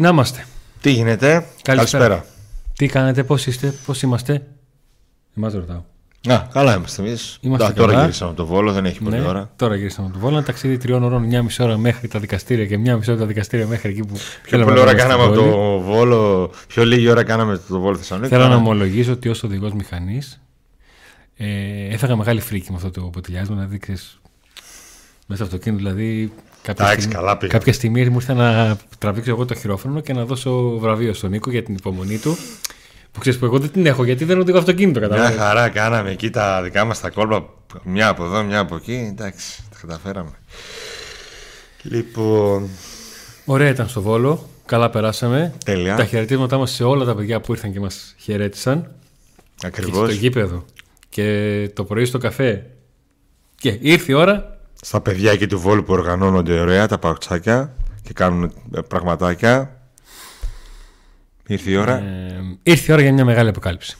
Να είμαστε. Τι γίνεται, καλησπέρα. Τι κάνετε, πώς είστε, πώς είμαστε; Εμάς ρωτάω. Α, καλά είμαστε εμείς. Είμαστε Τώρα καλά. γυρίσαμε από το βόλο, δεν έχει πολλή Ναι, ώρα. Τώρα γυρίσαμε από το Βόλο. Ένα ταξίδι τριών ώρων, μια μισή ώρα μέχρι τα δικαστήρια και μια μισή ώρα τα δικαστήρια μέχρι εκεί που. Πιο θέλαμε πολλή να ώρα πάμε κάναμε στην από πόλη. το βόλο, πιο λίγη ώρα κάναμε από το βόλο Θεσσαλονίκη. Θέλω να Κάνα- ομολογήσω ότι ως οδηγός μηχανής ε, έφαγα μεγάλη φρίκη με αυτό το ποτηλιάσμα. Δηλαδή, ξέρεις, μέσα στο αυτοκίνητο, δηλαδή. Κάποια Εντάξει, στιγμή, καλά πήγα. κάποια στιγμή μου ήρθε να τραβήξω εγώ το χειρόφρονο και να δώσω βραβείο στον Νίκο για την υπομονή του. Που ξέρεις που εγώ δεν την έχω γιατί δεν οδηγώ αυτοκίνητο, Μια κατάλαβες. χαρά κάναμε εκεί τα δικά μας τα κόλπα. Μια από εδώ, μια από εκεί. Εντάξει, τα καταφέραμε. Λοιπόν, Ωραία ήταν στο Βόλο. Καλά περάσαμε. τέλεια. Τα χαιρετίσματά μας σε όλα τα παιδιά που ήρθαν και μας χαιρέτησαν. Και Ακριβώ. στο γήπεδο. Και το πρωί στο καφέ. Και ήρθε η ώρα. Στα παιδιά εκεί του βόλου που οργανώνονται ωραία τα παουτσάκια και κάνουν ε, πραγματάκια. Ήρθε η ώρα. Ε, ήρθε η ώρα για μια μεγάλη αποκάλυψη.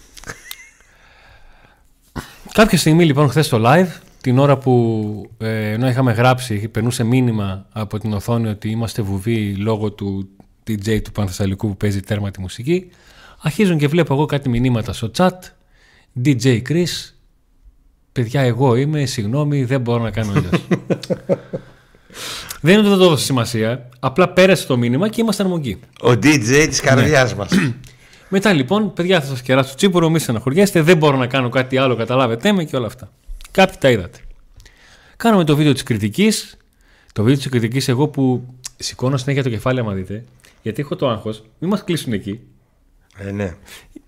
Κάποια στιγμή λοιπόν χθες στο live, την ώρα που ε, ενώ είχαμε γράψει, περνούσε μήνυμα από την οθόνη ότι είμαστε βουβοί λόγω του DJ του Πανθεσσαλικού που παίζει τέρμα τη μουσική, αρχίζουν και βλέπω εγώ κάτι μηνύματα στο chat. DJ Chris, παιδιά εγώ είμαι, συγγνώμη, δεν μπορώ να κάνω αλλιώς. δεν είναι ότι δεν το έδωσα σημασία, απλά πέρασε το μήνυμα και ήμασταν μογκοί. Ο DJ της καρδιάς Ναι. μας. Μετά λοιπόν, παιδιά, θα σας κεράσω τσίπουρο, μη στεναχωριέστε, δεν μπορώ να κάνω κάτι άλλο, καταλάβετε με και όλα αυτά. Κάποιοι τα είδατε. Κάναμε το βίντεο της κριτικής. Το βίντεο της κριτικής, εγώ που σηκώνω συνέχεια το κεφάλι, άμα δείτε, γιατί έχω το άγχος, μην μας κλείσουν εκεί. Ε, ναι.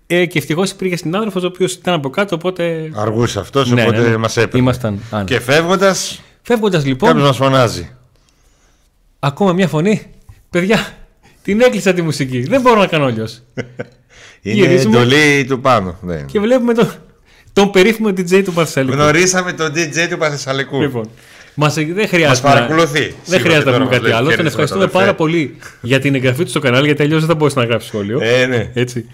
Ε, και ευτυχώς υπήρχε συνάδελφος ο οποίος ήταν από κάτω, οπότε. Αργούσε αυτός, Ναι, οπότε ναι, ναι. μας έπαιρνε. Ήμασταν άνετοι. Και φεύγοντα, Φεύγοντας λοιπόν, κάποιος μας φωνάζει. ακόμα μια φωνή. Παιδιά, την έκλεισα τη μουσική. Δεν μπορώ να κάνω αλλιώς. Είναι Γυρίζουμε. εντολή του πάνω. Ναι. και βλέπουμε τον, τον περίφημο DJ του Παρσέλικου. Γνωρίσαμε τον DJ του Παθεσσαλικού. Λοιπόν, μας, δεν Μας χρειάζεται. να- παρακολουθεί. Δεν Σίγουρα χρειάζεται να τώρα πούμε μας κάτι λέει, άλλο. Τον χαίρεσαι ευχαριστούμε με τον πάρα αδερφέ. πολύ για την εγγραφή του στο κανάλι, γιατί αλλιώς δεν θα μπορούσε να γράψει σχόλιο. Ε, ναι. Έτσι.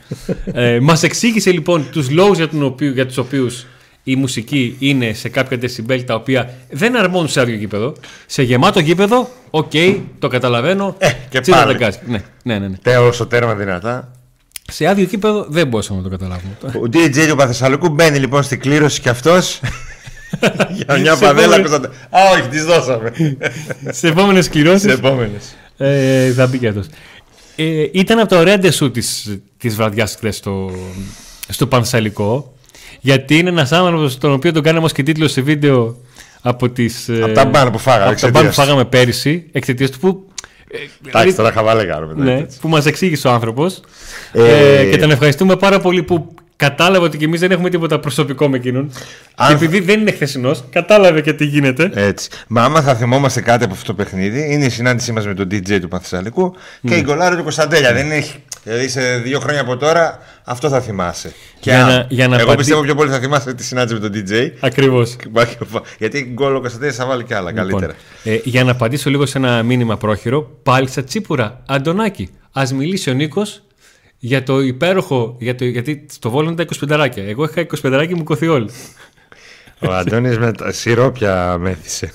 ε, Μας εξήγησε λοιπόν τους λόγους για, τον οποίο- για τους οποίους η μουσική είναι σε κάποια δεσιμπέλ τα οποία δεν αρμόζουν σε άδειο γήπεδο. Σε γεμάτο γήπεδο, οκ, το καταλαβαίνω. Ε, και τσίτα πάλι. τα γκάζια. Ναι, ναι, ναι, ναι. Τέο στο τέρμα δυνατά. Σε άδειο γήπεδο δεν μπορούσαμε να το καταλάβουμε. Ο DJ του Πανθεσσαλικού μπαίνει λοιπόν στην κλήρωση κι αυτός. Για μια Σε παδέλα επόμενη- κοντά. Α, όχι, τη δώσαμε. σε επόμενες Σε κληρώσει. επόμενες. Ε, θα μπει και αυτός. Ε, ήταν από τα ωραία ντεσού της, της βραδιάς χθες στο, στο Πανσαλικό γιατί είναι ένας άνθρωπος τον οποίο τον κάναμε ως και τίτλος σε βίντεο από τις... ε, Απ' τα μπαν που φάγαμε, Από τα μπαν που εξαιτίας. φάγαμε πέρυσι εξαιτίας του που... ε, Εντάξει, τώρα χαβάλε κάνουμε. ναι, ναι. που μας εξήγησε ο άνθρωπος Ε, ε, και τον ευχαριστούμε πάρα πολύ που κατάλαβε ότι και εμείς δεν έχουμε τίποτα προσωπικό με εκείνον Αν- και επειδή δεν είναι χθεσινός κατάλαβε και τι γίνεται Έτσι. Μα άμα θα θυμόμαστε κάτι από αυτό το παιχνίδι, είναι η συνάντησή μας με τον DJ του Παθεσσαλικού και η γκολάρα του Κωνσταντέλια. Δεν έχει. Δηλαδή σε δύο χρόνια από τώρα αυτό θα θυμάσαι. Και Για αν- να- για να εγώ απαντή- πιστεύω πιο πολύ θα θυμάσαι τη συνάντηση με τον DJ. ακριβώς Γιατί γκολ ο Κωνσταντέλιας θα βάλει κι άλλα καλύτερα. Λοιπόν, ε, για να απαντήσω λίγο σε ένα μήνυμα πρόχειρο, πάλι στα τσίπουρα. Αντωνάκη, ας μιλήσει ο Νίκος για το υπέροχο. Για το, γιατί στο Βόλο είναι τα 25 Εγώ είχα 25 και μου κοθεί όλοι. Ο Αντώνης με τα σιρόπια μέθησε.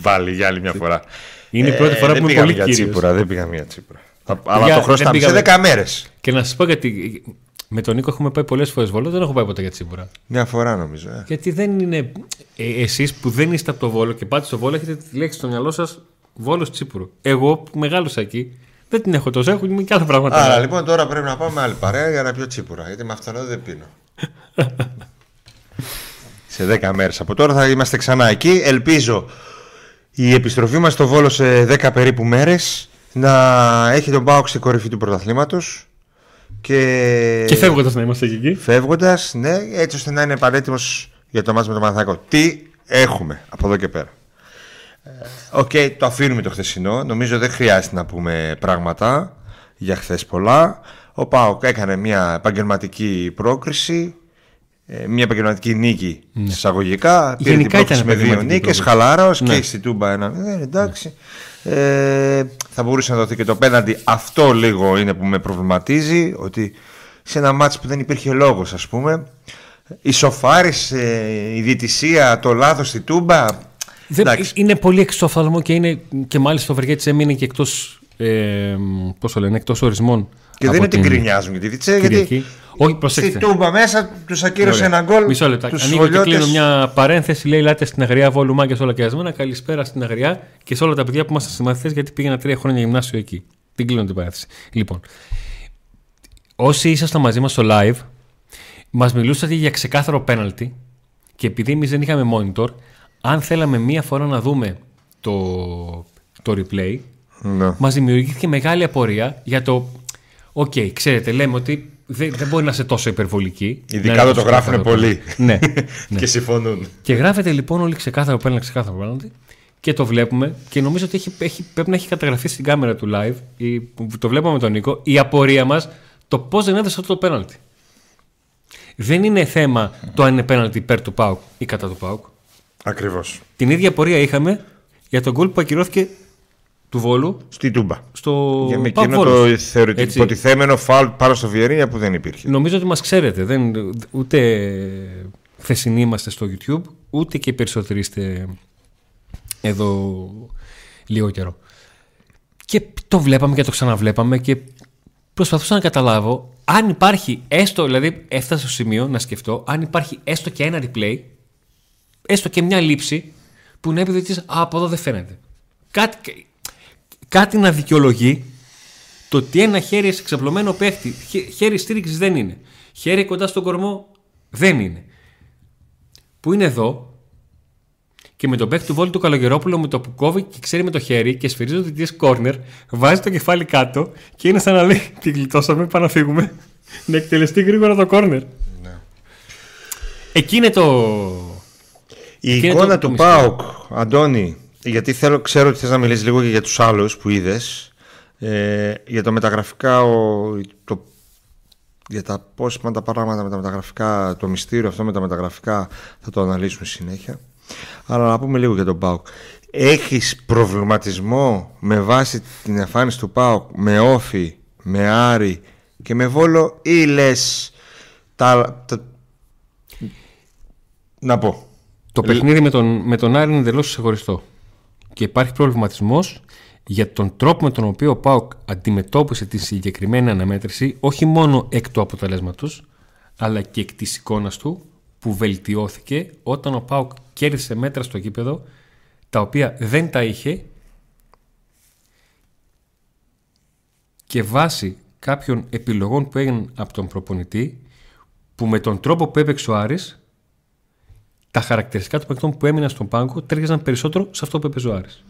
Βάλει για άλλη μια φορά. Είναι η πρώτη φορά δεν που είμαι πήγαμε πολύ για κύριος. τσίπουρα, δεν πήγαμε για τσίπουρα. Αλλά Παιδιά, το χρωστάμε δεν σε πήγαμε. 10 μέρες. Και να σας πω γιατί. Με τον Νίκο έχουμε πάει πολλές φορές Βόλο, δεν έχω πάει ποτέ για τσίπουρα. Μια φορά νομίζω. ε. Γιατί δεν είναι. Ε, Εσείς που δεν είστε από το Βόλο και πάτε στο Βόλο, έχετε τη λέξη στο μυαλό σας Βόλο Τσίπουρο. Εγώ που μεγάλωσα εκεί, δεν την έχω τόσο. Έχω και άλλα πράγματα. Άρα λοιπόν τώρα πρέπει να πάμε άλλη παρέα για να πιω τσίπουρα. Γιατί με αυτόν εδώ δεν πίνω. σε 10 μέρες από τώρα θα είμαστε ξανά εκεί. Ελπίζω η επιστροφή μας στο Βόλο σε 10 περίπου μέρες να έχει τον Πάοξ στην κορυφή του πρωταθλήματος και, Και φεύγοντας να είμαστε και εκεί. φεύγοντας, ναι, έτσι ώστε να είναι πανέτοιμος για το μάτς με τον Παναθηναϊκό. Τι έχουμε από εδώ και πέρα. Ε, Οκ, το αφήνουμε το χθεσινό. Νομίζω δεν χρειάζεται να πούμε πράγματα για χθες πολλά. Ο ΠΑΟΚ έκανε μια επαγγελματική πρόκριση. ε, Μια επαγγελματική νίκη ναι. εισαγωγικά. Πήρε Γενικά την πρόκριση ήταν με δύο επαγγελματική νίκες. πρόκριση. Χαλαρά Ναι. και στη Τούμπα ένα. Ε, εντάξει. Ε, θα μπορούσε να δοθεί και το πέναλτι. Αυτό λίγο είναι που με προβληματίζει. Ότι σε ένα ματς που δεν υπήρχε λόγος, ας πούμε. Ισοφάρισε η διαιτησία, το λάθος στη Τούμπα. Δεν- Εντάξει. είναι πολύ εξόφθαλμο και, είναι, και μάλιστα ο Βεργέτη έμεινε και εκτός ε, πώς το λένε, εκτός ορισμών. Και δεν είναι την γκρινιάζουν γιατί Βιτσε, γιατί όχι, προσέξτε. Στη τούμπα μέσα τους ακύρωσε ένα γκολ. Μισό λεπτό. Ανοίγω και κλείνω μια παρένθεση. Λέει: Λάτε στην Αγριά, Βόλου και όλα και ασμένα. Καλησπέρα στην Αγριά και σε όλα τα παιδιά που είμαστε συμμαθητές γιατί πήγαινα τρία χρόνια γυμνάσιο εκεί. Την κλείνω την παρένθεση. Λοιπόν, όσοι ήσασταν μαζί μας στο live, μας μιλούσατε για ξεκάθαρο πέναλτι και επειδή εμείς δεν είχαμε monitor, αν θέλαμε μία φορά να δούμε το, το replay, ναι. μας δημιουργήθηκε μεγάλη απορία για το. OK, okay, ξέρετε, λέμε ότι δεν, δεν μπορεί να είσαι τόσο υπερβολικοί. Ειδικά όταν το γράφουν πολύ. ναι, ναι. και συμφωνούν. Και γράφεται λοιπόν όλοι ξεκάθαρο πέναλτι, ξεκάθαρο πέναλτι. Και το βλέπουμε και νομίζω ότι έχει, έχει, πρέπει να έχει καταγραφεί στην κάμερα του live. Η, το βλέπουμε με τον Νίκο. Η απορία μας το πώς δεν έδωσε αυτό το πέναλτι. Δεν είναι θέμα το αν είναι πέναλτι υπέρ του Πάουκ ή κατά του Πάουκ. Ακριβώς. Την ίδια απορία είχαμε για τον γκολ που ακυρώθηκε του Βόλου. Στη Τούμπα. Στο Για με εκείνο το θεωρητικό υποτιθέμενο φάουλ πάνω στο Βιερίνια που δεν υπήρχε. Νομίζω ότι μας ξέρετε. Δεν, ούτε χθεσινοί είμαστε στο YouTube, ούτε και οι περισσότεροι είστε εδώ λίγο καιρό. Και το βλέπαμε και το ξαναβλέπαμε και προσπαθούσα να καταλάβω αν υπάρχει έστω, δηλαδή έφτασα στο σημείο να σκεφτώ, αν υπάρχει έστω και ένα replay, έστω και μια λήψη που να επιδοτήσει, α, από εδώ δεν φαίνεται. Κάτι, κάτι να δικαιολογεί το ότι ένα χέρι σε ξαπλωμένο παίχτη, χέρι στήριξης δεν είναι. Χέρι κοντά στον κορμό δεν είναι. Που είναι εδώ και με τον παίχτη του Βόλου του Καλογερόπουλο με το που κόβει και ξέρει με το χέρι και σφυρίζει το τη κόρνερ, βάζει το κεφάλι κάτω και είναι σαν να λέει: Την γλιτώσαμε, πάμε να φύγουμε. να εκτελεστεί γρήγορα το κόρνερ. Ναι. Εκεί είναι το. Η εικόνα του Πάοκ, Αντώνη, γιατί θέλω, ξέρω ότι θες να μιλήσεις λίγο και για τους άλλους που είδες ε, για το μεταγραφικά ο, το, για τα πώς πάνε τα πράγματα με τα μεταγραφικά το μυστήριο αυτό με τα μεταγραφικά θα το αναλύσουμε συνέχεια. Αλλά να πούμε λίγο για τον ΠΑΟΚ. Έχεις προβληματισμό με βάση την εμφάνιση του ΠΑΟΚ με όφη, με άρη και με βόλο ή λες τα, να πω το παιχνίδι με τον, με τον Άρη είναι εντελώς ξεχωριστό. Και υπάρχει προβληματισμός για τον τρόπο με τον οποίο ο Πάουκ αντιμετώπισε τη συγκεκριμένη αναμέτρηση, όχι μόνο εκ του αποτελέσματος, αλλά και εκ της εικόνας του που βελτιώθηκε όταν ο Πάουκ κέρδισε μέτρα στο γήπεδο τα οποία δεν τα είχε. Και βάσει κάποιων επιλογών που έγιναν από τον προπονητή που με τον τρόπο που έπαιξε ο Άρης τα χαρακτηριστικά των παικτών που έμειναν στον πάγκο τέριαζαν περισσότερο σε αυτό που έπαιζε ο Άρης.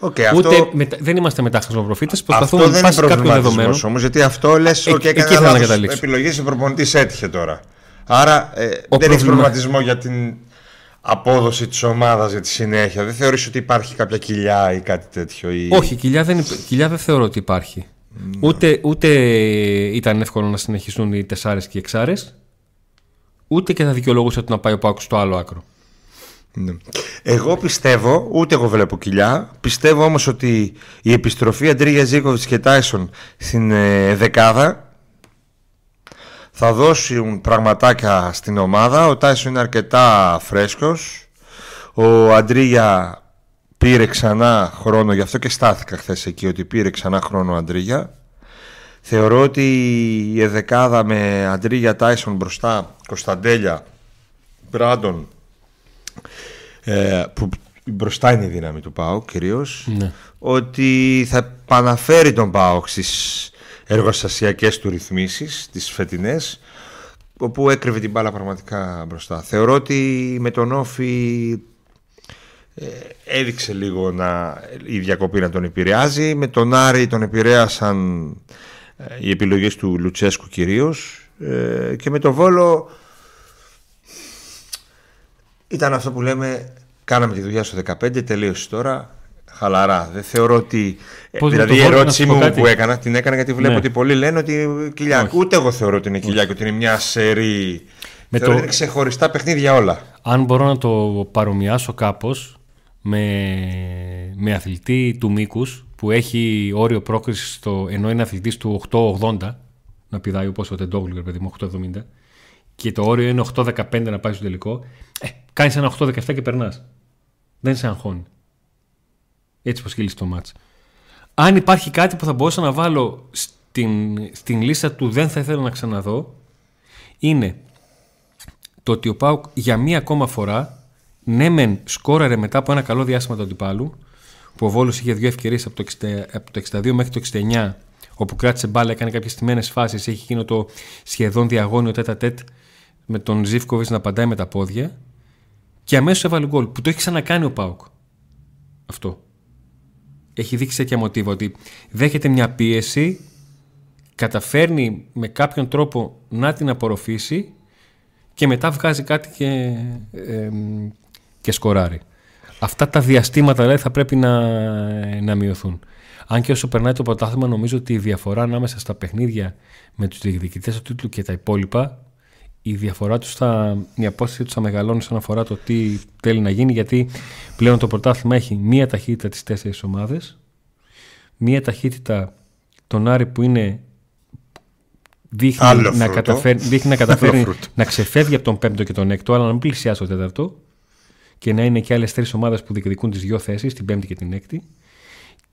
Okay, αυτό... Ούτε δεν είμαστε μετά χρησιμοπροφήτε. Προσπαθούμε να πάσει κάποιο δεδομένο. Όμως, γιατί αυτό λες ότι έκανε λάθος επιλογής ο προπονητής έτυχε τώρα. Άρα ε, δεν προβλημα... έχει προβληματισμό για την απόδοση της ομάδας για τη συνέχεια. Δεν θεωρείς ότι υπάρχει κάποια κοιλιά ή κάτι τέτοιο. Ή... Όχι, κοιλιά δεν, κοιλιά δεν θεωρώ ότι υπάρχει. Mm. Ούτε, ούτε ήταν εύκολο να συνεχιστούν οι τεσσάρες και οι εξάρες ούτε και θα δικαιολογούσε ότι να πάει ο Πάκου στο άλλο άκρο. Ναι. Εγώ πιστεύω, ούτε εγώ βλέπω κοιλιά. Πιστεύω όμως ότι η επιστροφή Αντρίγια Ζήκοβιτς και Τάισον στην ε, δεκάδα θα δώσουν πραγματάκια στην ομάδα. Ο Τάισον είναι αρκετά φρέσκος. Ο Αντρίγια πήρε ξανά χρόνο, γι' αυτό και στάθηκα χθες εκεί ότι πήρε ξανά χρόνο ο Αντρίγια. Θεωρώ ότι η εδεκάδα με Αντρίγια Τάισον μπροστά, Κωνσταντέλια, Μπράντον, ε, που μπροστά είναι η δύναμη του ΠΑΟΚ κυρίως, ναι. ότι θα επαναφέρει τον ΠΑΟΚ στις εργοστασιακές του ρυθμίσεις, τις φετινές, όπου έκρυβε την μπάλα πραγματικά μπροστά. Θεωρώ ότι με τον Όφη ε, έδειξε λίγο να, η διακοπή να τον επηρεάζει. Με τον Άρη τον επηρέασαν οι επιλογές του Λουτσέσκου κυρίως ε, και με το Βόλο ήταν αυτό που λέμε κάναμε τη δουλειά στο 15 τελείωσε τώρα χαλαρά δεν θεωρώ ότι ε, δηλαδή η ερώτησή μου που έκανα την έκανα γιατί βλέπω ναι. ότι πολλοί λένε ότι κοιλιά ούτε εγώ θεωρώ ότι είναι κοιλιά και ότι είναι μια σερή με το... είναι ξεχωριστά παιχνίδια όλα. Αν μπορώ να το παρομοιάσω κάπως με, με αθλητή του μήκους που έχει όριο πρόκριση στο, ενώ είναι αθλητής του 880 να πηδάει όπως ο Τεντόγλου, παιδί μου, 870, και το όριο είναι 815 να πάει στο τελικό, ε, κάνεις ένα 817 και περνάς. Δεν σε αγχώνει. Έτσι πω χείλει το μάτς. αν υπάρχει κάτι που θα μπορούσα να βάλω στην, στην λίστα του δεν θα ήθελα να ξαναδώ είναι το ότι ο Πάουκ για μία ακόμα φορά ναι μεν σκόραρε μετά από ένα καλό διάστημα του αντιπάλου που ο Βόλος είχε δύο ευκαιρίες από το, από το 62 μέχρι το 69 όπου κράτησε μπάλα, έκανε κάποιες στιμένες φάσεις έχει εκείνο το σχεδόν διαγώνιο τέτα τέτ με τον Ζήφκοβιτς να απαντάει με τα πόδια και αμέσως έβαλε γκολ που το έχει ξανακάνει ο Πάουκ αυτό έχει δείξει τέτοια μοτίβα ότι δέχεται μια πίεση καταφέρνει με κάποιον τρόπο να την απορροφήσει και μετά βγάζει κάτι και, και σκοράρει. Αυτά τα διαστήματα δηλαδή, θα πρέπει να, να μειωθούν. Αν και όσο περνάει το πρωτάθλημα, νομίζω ότι η διαφορά ανάμεσα στα παιχνίδια με τους διεκδικητές του τίτλου και τα υπόλοιπα, η διαφορά τους θα, η απόσταση τους θα μεγαλώνει όσον αφορά το τι θέλει να γίνει, γιατί πλέον το πρωτάθλημα έχει μία ταχύτητα τις τέσσερις ομάδες, μία ταχύτητα τον Άρη που είναι δείχνει να, καταφέρει, δείχνει να καταφέρει να ξεφεύγει από τον πέμπτο και τον έκτο, αλλά να μην πλησιάσει το τέταρτο και να είναι και άλλες τρεις ομάδες που διεκδικούν τις δύο θέσεις, την πέμπτη και την έκτη.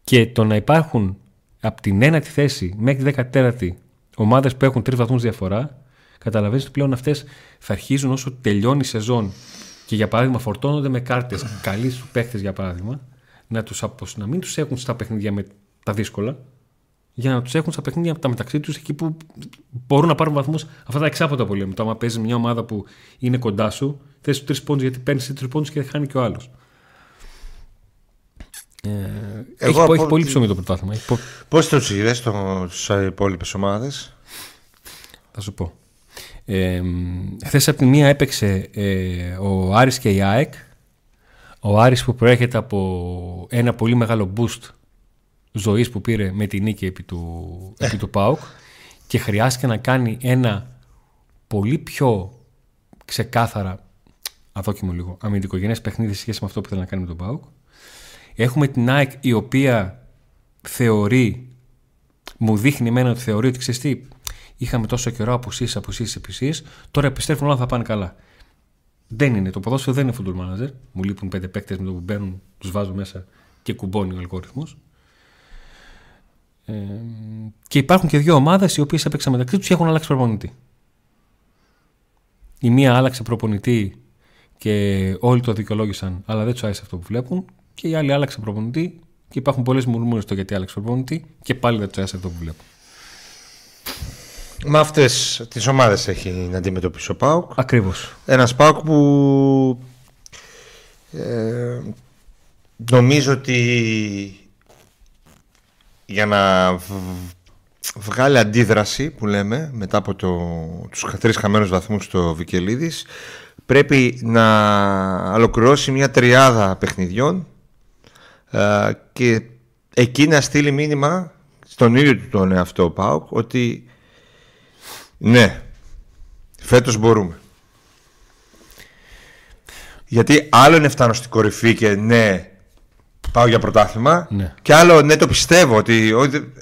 Και το να υπάρχουν από την ένατη θέση μέχρι την δεκατέρατη ομάδες που έχουν τρεις βαθμούς διαφορά, καταλαβαίνεις ότι πλέον αυτές θα αρχίζουν όσο τελειώνει η σεζόν και για παράδειγμα φορτώνονται με κάρτες καλοί του παίχτες για παράδειγμα, να, τους, να μην τους έχουν στα παιχνίδια με τα δύσκολα, για να τους έχουν στα παιχνίδια τα μεταξύ τους εκεί που μπορούν να πάρουν βαθμούς. Αυτά τα εξάποτα πολύ. Το άμα παίζεις μια ομάδα που είναι κοντά σου, θες τους τρεις πόντους γιατί παίρνεις τρει πόντους και χάνει και ο άλλος. Ε, έχει, έχει πολύ ψωμί το πρωτάθλημα. Πώς το είδε στι υπόλοιπες ομάδες, Θα σου πω. Ε, Χθες από τη μία έπαιξε ε, ο Άρης και η ΑΕΚ. Ο Άρης που προέρχεται από ένα πολύ μεγάλο boost ζωής που πήρε με τη νίκη επί του, ε. επί του ΠΑΟΚ και χρειάστηκε να κάνει ένα πολύ πιο ξεκάθαρα αδόκιμο λίγο αμυντικογενές παιχνίδι σε σχέση με αυτό που θέλει να κάνει με τον ΠΑΟΚ. Έχουμε την ΑΕΚ η οποία θεωρεί, μου δείχνει εμένα ότι θεωρεί ότι ξέρεις τι, είχαμε τόσο καιρό απουσίες, απουσίες, απουσίες, τώρα επιστρέφουν όλα θα πάνε καλά. Δεν είναι. Το ποδόσφαιρο δεν είναι football manager. Μου λείπουν πέντε παίκτες με το που μπαίνουν, τους βάζω μέσα και κουμπώνει ο αλγόριθμος και υπάρχουν και δύο ομάδες οι οποίες έπαιξαν μεταξύ τους και έχουν αλλάξει προπονητή. Η μία άλλαξε προπονητή και όλοι το δικαιολόγησαν, αλλά δεν του άρεσε αυτό που βλέπουν. Και η άλλη άλλαξε προπονητή και υπάρχουν πολλές μουρμούρες στο γιατί άλλαξε προπονητή και πάλι δεν του άρεσε αυτό που βλέπουν. Με αυτές τις ομάδες έχει να αντιμετωπίσει ο Πάουκ. Ακριβώς. Ένας Πάουκ που ε, νομίζω ότι για να βγάλει αντίδραση που λέμε μετά από το, τους τρεις χαμένους βαθμούς στο Βικελίδης πρέπει να ολοκληρώσει μια τριάδα παιχνιδιών ε, και εκεί να στείλει μήνυμα στον ίδιο του τον εαυτό ΠΑΟΚ ότι ναι φέτος μπορούμε γιατί άλλο είναι φτάνω στην κορυφή και ναι πάω για πρωτάθλημα. Ναι. Και άλλο, ναι, το πιστεύω ότι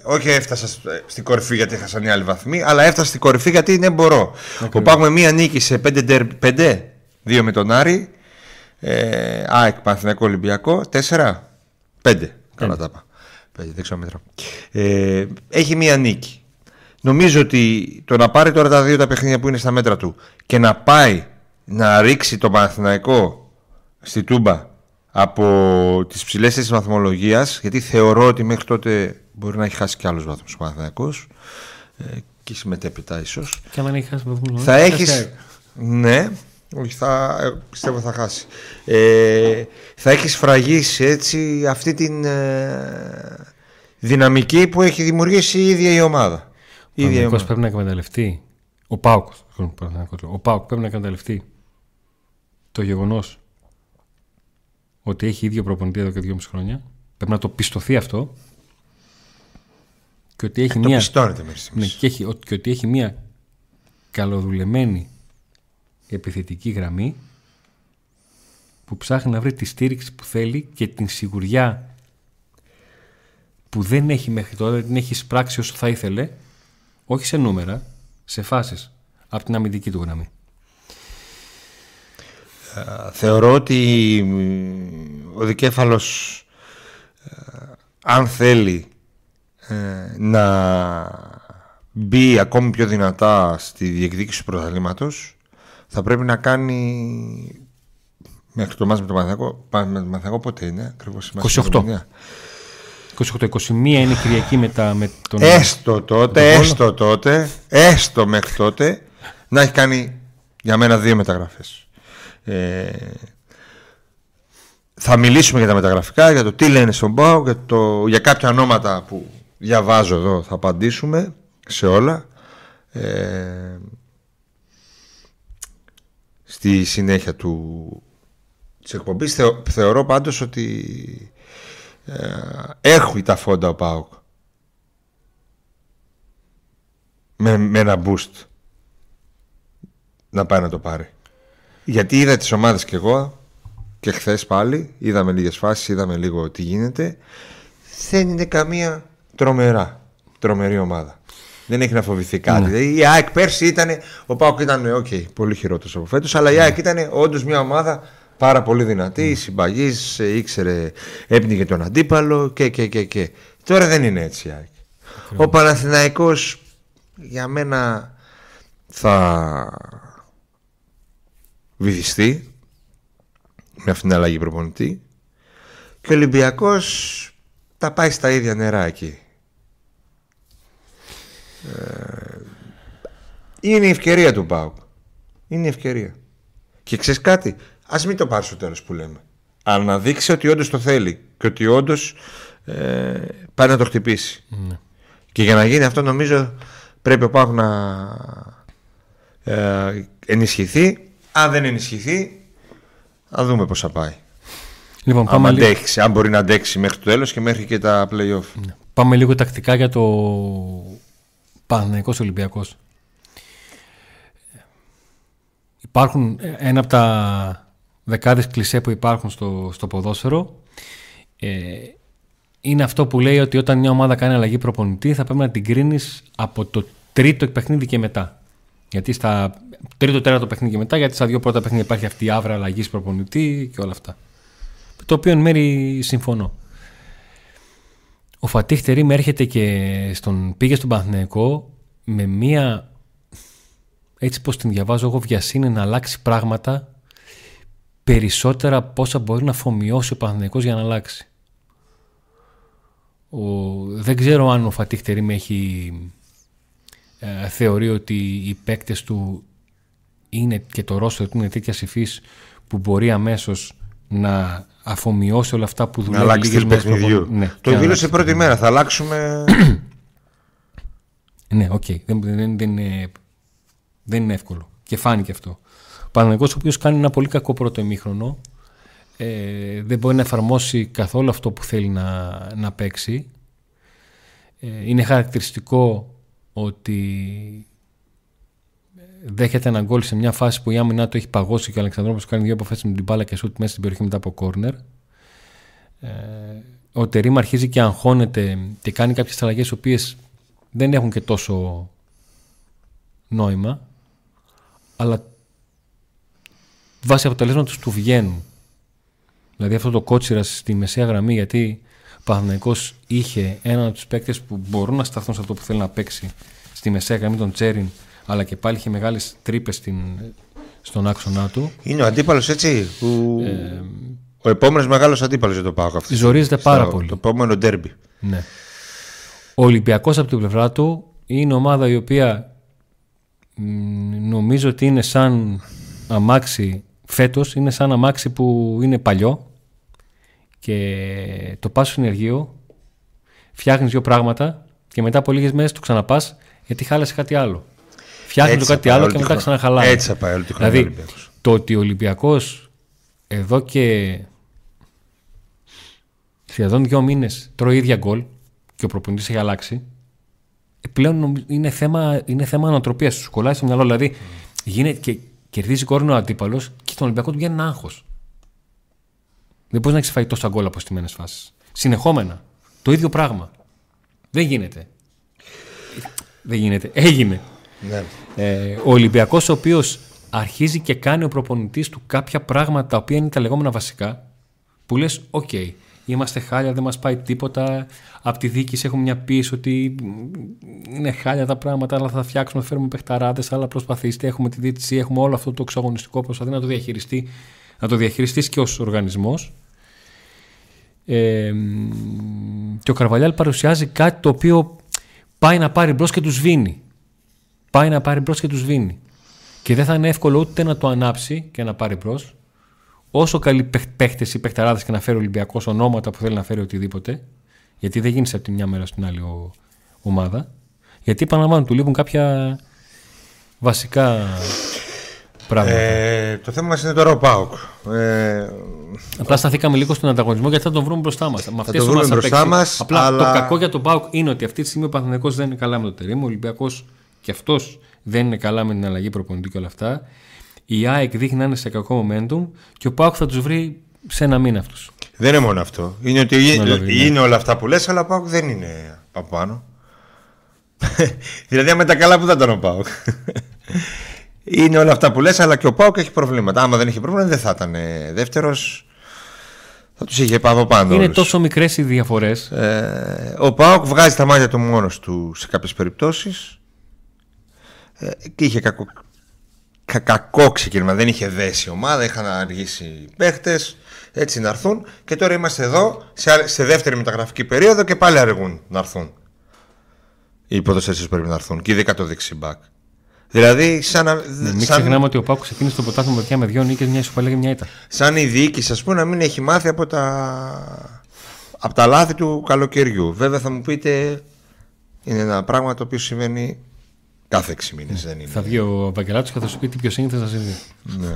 όχι έφτασα στην κορυφή γιατί έχασα μια άλλη βαθμή, αλλά έφτασα στην κορυφή γιατί ναι, μπορώ. Okay. Πάμε μία νίκη σε 5, 5 2 με τον Άρη. Ε, ΑΕΚ, Παναθηναϊκό, Ολυμπιακό. 4, 5. Καλά τα είπα. 5, δεν ξέρω μέτρα. Ε, έχει μία νίκη. Νομίζω ότι το να πάρει τώρα τα δύο τα παιχνίδια που είναι στα μέτρα του και να πάει να ρίξει το Παναθηναϊκό στη Τούμπα από τις ψηλές της βαθμολογίας γιατί θεωρώ ότι μέχρι τότε μπορεί να έχει χάσει και άλλους βαθμούς ο Παναθηναϊκός ε, και συμμετέπειτα ίσως και αν έχει χάσει βαθμούς θα έχεις ναι όχι θα, ε, πιστεύω θα χάσει ε, θα έχεις φραγίσει έτσι αυτή την ε, δυναμική που έχει δημιουργήσει η ίδια η ομάδα ο Παναθηναϊκός πρέπει να εκμεταλλευτεί ο Πάουκ ο Πάουκ πρέπει να εκμεταλλευτεί το γεγονός ότι έχει ίδιο προπονητή εδώ και δυόμιση χρόνια. Πρέπει να το πιστωθεί αυτό. Και ότι έχει ε, μια. Το ναι, και, έχει, και ότι έχει μια καλοδουλεμένη επιθετική γραμμή που ψάχνει να βρει τη στήριξη που θέλει και την σιγουριά που δεν έχει μέχρι τώρα, δεν την έχει σπράξει όσο θα ήθελε, όχι σε νούμερα, σε φάσεις, από την αμυντική του γραμμή. Ε, θεωρώ ότι ο Δικέφαλος ε, αν θέλει ε, να μπει ακόμη πιο δυνατά στη διεκδίκηση του πρωταθλήματος θα πρέπει να κάνει μέχρι το μάτς με το Μαθακό πότε είναι ακριβώς 28 28-21 είναι Κυριακή μετά με τον Έστω τότε, έστω τότε έστω μέχρι τότε να έχει κάνει για μένα δύο μεταγραφές. Ε, θα μιλήσουμε για τα μεταγραφικά, για το τι λένε στον ΠΑΟ, για, το, για κάποια ονόματα που διαβάζω εδώ θα απαντήσουμε σε όλα. Ε, στη συνέχεια του, της εκπομπής θεωρώ πάντως ότι ε, έχει τα φόντα ο ΠΑΟΚ με, με ένα boost να πάει να το πάρει. Γιατί είδα τις ομάδες και εγώ και χθες πάλι, είδαμε λίγες φάσεις, είδαμε λίγο τι γίνεται. Δεν είναι καμία τρομερά, τρομερή ομάδα. Δεν έχει να φοβηθεί κάτι. Ναι. Δηλαδή, η ΑΕΚ πέρσι ήταν, ο Πάοκ ήταν okay, πολύ χειρότερος από φέτος, αλλά η ναι. ΑΕΚ ήταν όντως μια ομάδα πάρα πολύ δυνατή, mm. συμπαγής, ήξερε, έπνιγε τον αντίπαλο και, και, και, και. Τώρα δεν είναι έτσι η ΑΕΚ. Ο Παναθηναϊκός για μένα θα βυθιστεί με αυτήν την αλλαγή προπονητή και ο Ολυμπιακός τα πάει στα ίδια νερά εκεί. Ε, είναι η ευκαιρία του Πάουκ. Είναι η ευκαιρία. Και ξέρεις κάτι, ας μην το πάρεις στο τέλος που λέμε. Αλλά να δείξει ότι όντως το θέλει και ότι όντως ε, πάει να το χτυπήσει. Ναι. Και για να γίνει αυτό, νομίζω πρέπει ο Πάουκ να ε, ενισχυθεί. Αν δεν ενισχυθεί, θα δούμε πώς θα πάει. Λοιπόν, πάμε αν, αντέξει, αν μπορεί να αντέξει μέχρι το τέλος και μέχρι και τα playoff. Ναι. Πάμε λίγο τακτικά για το Παναθηναϊκός Ολυμπιακός. Υπάρχουν ένα από τα δεκάδες κλισέ που υπάρχουν στο, στο ποδόσφαιρο. Ε, είναι αυτό που λέει ότι όταν μια ομάδα κάνει αλλαγή προπονητή θα πρέπει να την κρίνεις από το τρίτο παιχνίδι και μετά. Γιατί στα τρίτο τέταρτο παιχνίδι και μετά, γιατί στα δύο πρώτα παιχνίδια υπάρχει αυτή η άβρα αλλαγής προπονητή και όλα αυτά. Το οποίο εν μέρει συμφωνώ. Ο Φατίχ Τερίμ έρχεται και στον, πήγε στον Παναθηναϊκό με μία έτσι πως την διαβάζω εγώ βιασύνη να αλλάξει πράγματα περισσότερα από όσα μπορεί να αφομοιώσει ο Παναθηναϊκός για να αλλάξει. Ο, δεν ξέρω αν ο Φατίχ Τερίμ έχει ε, θεωρεί ότι οι παίκτες του είναι και το ρόστερ του είναι τέτοια υφής που μπορεί αμέσως να αφομοιώσει όλα αυτά που δουλεύει. Να αλλάξει παιχνιδιού. Ναι, το δήλωσε πρώτη μέρα. Θα αλλάξουμε. ναι, OK. Okay. Δεν, δεν, δεν, είναι, δεν είναι εύκολο. Και φάνηκε αυτό. Ο Παναθηναϊκός, ο οποίος κάνει ένα πολύ κακό πρώτο ημίχρονο, ε, δεν μπορεί να εφαρμόσει καθόλου αυτό που θέλει να, να παίξει. Ε, είναι χαρακτηριστικό ότι δέχεται ένα γκολ σε μια φάση που η άμυνα του έχει παγώσει και ο Αλεξανδρόπουλος κάνει δύο αποφάσει με την μπάλα και σούτ μέσα στην περιοχή μετά από κόρνερ. Ε, ο Τερήμ αρχίζει και αγχώνεται και κάνει κάποιες αλλαγές οι οποίες δεν έχουν και τόσο νόημα αλλά βάσει αποτελέσματος του βγαίνουν. Δηλαδή αυτό το κότσιρα στη μεσαία γραμμή γιατί ο Παναθηναϊκός είχε έναν από τους παίκτες που μπορούν να σταθούν σε αυτό που θέλει να παίξει στη μεσαία γραμμή των Τσέριν αλλά και πάλι είχε μεγάλες τρύπες στον άξονά του. Είναι ο αντίπαλος έτσι, που... ε, ο επόμενος μεγάλος αντίπαλος για το Πάοκ αυτή. Ζορίζεται πάρα πολύ. Το επόμενο ντέρμπι. Ναι. Ο Ολυμπιακός από την πλευρά του είναι ομάδα η οποία νομίζω ότι είναι σαν αμάξι φέτος, είναι σαν αμάξι που είναι παλιό και το πας στο συνεργείο, φτιάχνεις δύο πράγματα και μετά από λίγες μέρες το ξαναπάς γιατί χάλασε κάτι άλλο φτιάχνει το κάτι άλλο και μετά ξαναχαλάει. Έτσι θα πάει όλη τη χρονιά. Δηλαδή, το ότι ο Ολυμπιακός εδώ και σχεδόν δύο μήνες τρώει ίδια γκολ και ο προπονητής έχει αλλάξει. Πλέον είναι θέμα, είναι θέμα ανατροπίας. Σου κολλάει στο μυαλό. Δηλαδή, γίνεται και κερδίζει κόρνο ο αντίπαλος και τον Ολυμπιακό του βγαίνει ένα άγχος. Δεν μπορείς να έχεις φάει τόσα γκολ από στημένες φάσεις. Συνεχόμενα. Το ίδιο πράγμα. Δεν γίνεται. Δεν γίνεται. Έγινε. Ναι. Ε, ο Ολυμπιακός ο οποίος αρχίζει και κάνει ο προπονητής του κάποια πράγματα τα οποία είναι τα λεγόμενα βασικά που λες οκ, είμαστε χάλια, δεν μας πάει τίποτα. Από τη διοίκηση έχουμε μια πίεση ότι είναι χάλια τα πράγματα, αλλά θα φτιάξουμε, θα φέρουμε παιχταράδες, αλλά προσπαθήστε. Έχουμε τη διοίκηση, έχουμε όλο αυτό το εξωαγωνιστικό, προσπαθεί να το διαχειριστεί, να το διαχειριστείς και ως οργανισμός. Ε, και ο Καρβαλιάλ παρουσιάζει κάτι το οποίο πάει να πάρει μπρος και τους σβήνει. Πάει να πάρει μπρος και τους σβήνει. Και δεν θα είναι εύκολο ούτε να το ανάψει και να πάρει μπρος, όσο καλοί παίχτες ή παιχταράδες και να φέρει ο Ολυμπιακός ονόματα που θέλει να φέρει οτιδήποτε, γιατί δεν γίνεται από τη μια μέρα στην άλλη ο, ομάδα. Γιατί επαναλαμβάνω, του λείπουν κάποια βασικά πράγματα. Ε, το θέμα μας είναι τώρα ο Πάοκ. Ε, Απλά σταθήκαμε λίγο στον ανταγωνισμό γιατί θα τον βρούμε μπροστά μας. Θα τον βρούμε μπροστά μας. Απλά αλλά... το κακό για τον Πάοκ είναι ότι αυτή τη στιγμή ο Παναθηναϊκός δεν είναι καλά με το τερίμο. Ο Ολυμπιακός και αυτός δεν είναι καλά με την αλλαγή προπονητή και όλα αυτά. Η ΑΕΚ δείχνει να είναι σε κακό momentum και ο Πάοκ θα τους βρει σε ένα μήνα αυτούς. Δεν είναι μόνο αυτό. Είναι ότι είναι, είναι όλα αυτά που λες, αλλά ο Πάοκ δεν είναι από πάνω. δηλαδή, με τα καλά που θα ήταν ο Πάοκ; είναι όλα αυτά που λες, αλλά και ο Πάοκ έχει προβλήματα. Άμα δεν είχε προβλήματα, δεν θα ήταν δεύτερος. Θα τους είχε πάει από πάνω. Είναι τόσο μικρές οι διαφορές. Ε, ο Πάοκ βγάζει τα μάτια του μόνος του σε κάποιες περιπτώσεις. Ε, και είχε κακό, κα, κακό ξεκίνημα. Δεν είχε δέσει η ομάδα, είχαν αργήσει οι παίχτες έτσι να έρθουν. Και τώρα είμαστε εδώ σε, σε δεύτερη μεταγραφική περίοδο και πάλι αργούν να έρθουν. Οι ποδοσφαίρε πρέπει να έρθουν. Και ειδικά το δεξιμπάκ. Δηλαδή, σαν να. Ναι, μην σαν... ξεχνάμε ότι ο Πάκος ξεκίνησε το πρωτάθλημα με δύο νίκες, μια ισοπαλία και μια ήττα. Σαν η διοίκηση, ας πούμε, να μην έχει μάθει από τα, από τα λάθη του καλοκαιριού. Βέβαια, θα μου πείτε, είναι ένα πράγμα το οποίο σημαίνει Κάθε 6 μήνες ναι. δεν είναι. Θα βγει ο Βαγκελάτο και θα σου πει τι πιο σύνηθες να συμβεί. Ναι.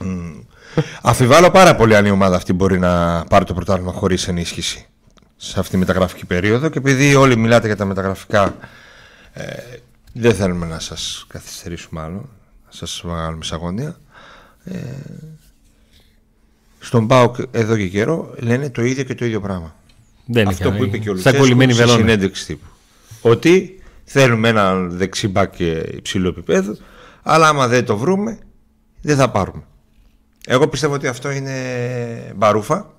Mm. Αφιβάλλω πάρα πολύ αν η ομάδα αυτή μπορεί να πάρει το πρωτάθλημα χωρίς ενίσχυση σε αυτή τη μεταγραφική περίοδο και επειδή όλοι μιλάτε για τα μεταγραφικά ε, δεν θέλουμε να σας καθυστερήσουμε άλλο να σας βγάλουμε σαγόνια ε, στον ΠΑΟΚ εδώ και καιρό λένε το ίδιο και το ίδιο πράγμα δεν αυτό που είπε και ο Λουτσέσκου στη συνέντευξη τύπου ότι Θέλουμε ένα δεξί μπακ υψηλού επίπεδου, αλλά άμα δεν το βρούμε, δεν θα πάρουμε. Εγώ πιστεύω ότι αυτό είναι μπαρούφα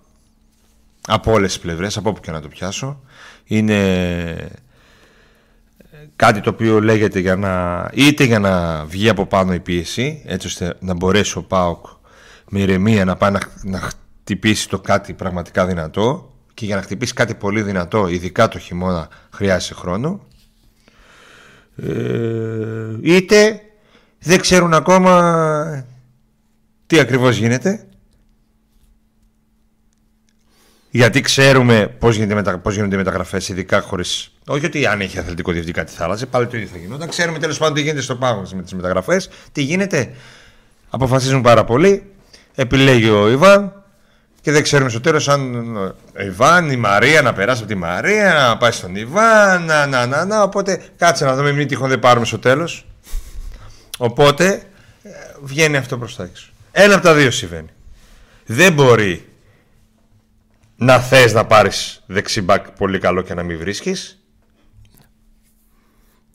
από όλες τις πλευρές, από όπου και να το πιάσω. Είναι κάτι το οποίο λέγεται για να, είτε για να βγει από πάνω η πίεση, έτσι ώστε να μπορέσει ο ΠΑΟΚ με ηρεμία να πάει να, να χτυπήσει το κάτι πραγματικά δυνατό και για να χτυπήσει κάτι πολύ δυνατό, ειδικά το χειμώνα, χρειάζεται χρόνο ε, είτε δεν ξέρουν ακόμα τι ακριβώς γίνεται. Γιατί ξέρουμε πώς, γίνεται μετα... πώς γίνονται οι μεταγραφές ειδικά χωρίς όχι ότι αν έχει αθλητικό διευθυντή κάτι θα άλλαζε πάλι το ίδιο θα γινόταν. Ξέρουμε τέλος πάντων τι γίνεται στο πάγο με τις μεταγραφές τι γίνεται αποφασίζουν πάρα πολύ επιλέγει ο Ιβάν και δεν ξέρουμε στο τέλος αν ο Ιβάν, η Μαρία να περάσει από τη Μαρία, να πάει στον Ιβάν, να, να, να, να. Οπότε κάτσε να δούμε, μην τυχόν δεν πάρουμε στο τέλος. Οπότε ε, βγαίνει αυτό προς τα έξω. Ένα από τα δύο συμβαίνει. Δεν μπορεί να θες να πάρεις δεξιμπάκ πολύ καλό και να μην βρίσκεις.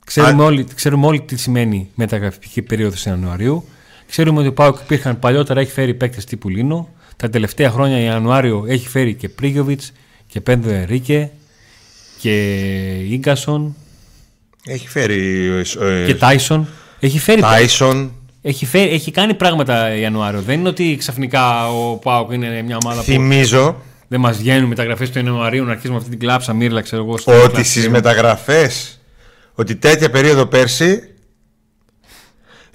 Ξέρουμε, όλοι, ξέρουμε όλοι τι σημαίνει μεταγραφική περίοδος Ιανουαρίου. Ξέρουμε ότι ο Πάοκ υπήρχαν παλιότερα, έχει φέρει παίκτες τύπου Λίνο. Τα τελευταία χρόνια Ιανουάριο έχει φέρει και Πρίγιοβιτς και Πέντο Ερίκε και Ίγκασον. Έχει φέρει. Ε, και Τάισον. Έχει φέρει. Τάισον. Έχει, φέρει, έχει κάνει πράγματα Ιανουάριο. Δεν είναι ότι ξαφνικά ο Πάοκ είναι μια ομάδα Θυμίζω. που. Δεν μας βγαίνουν μεταγραφές του Ιανουαρίου να αρχίσουμε αυτή την κλάψα μύρλα, ξέρω εγώ. Ότι στις μεταγραφές. Ότι τέτοια περίοδο πέρσι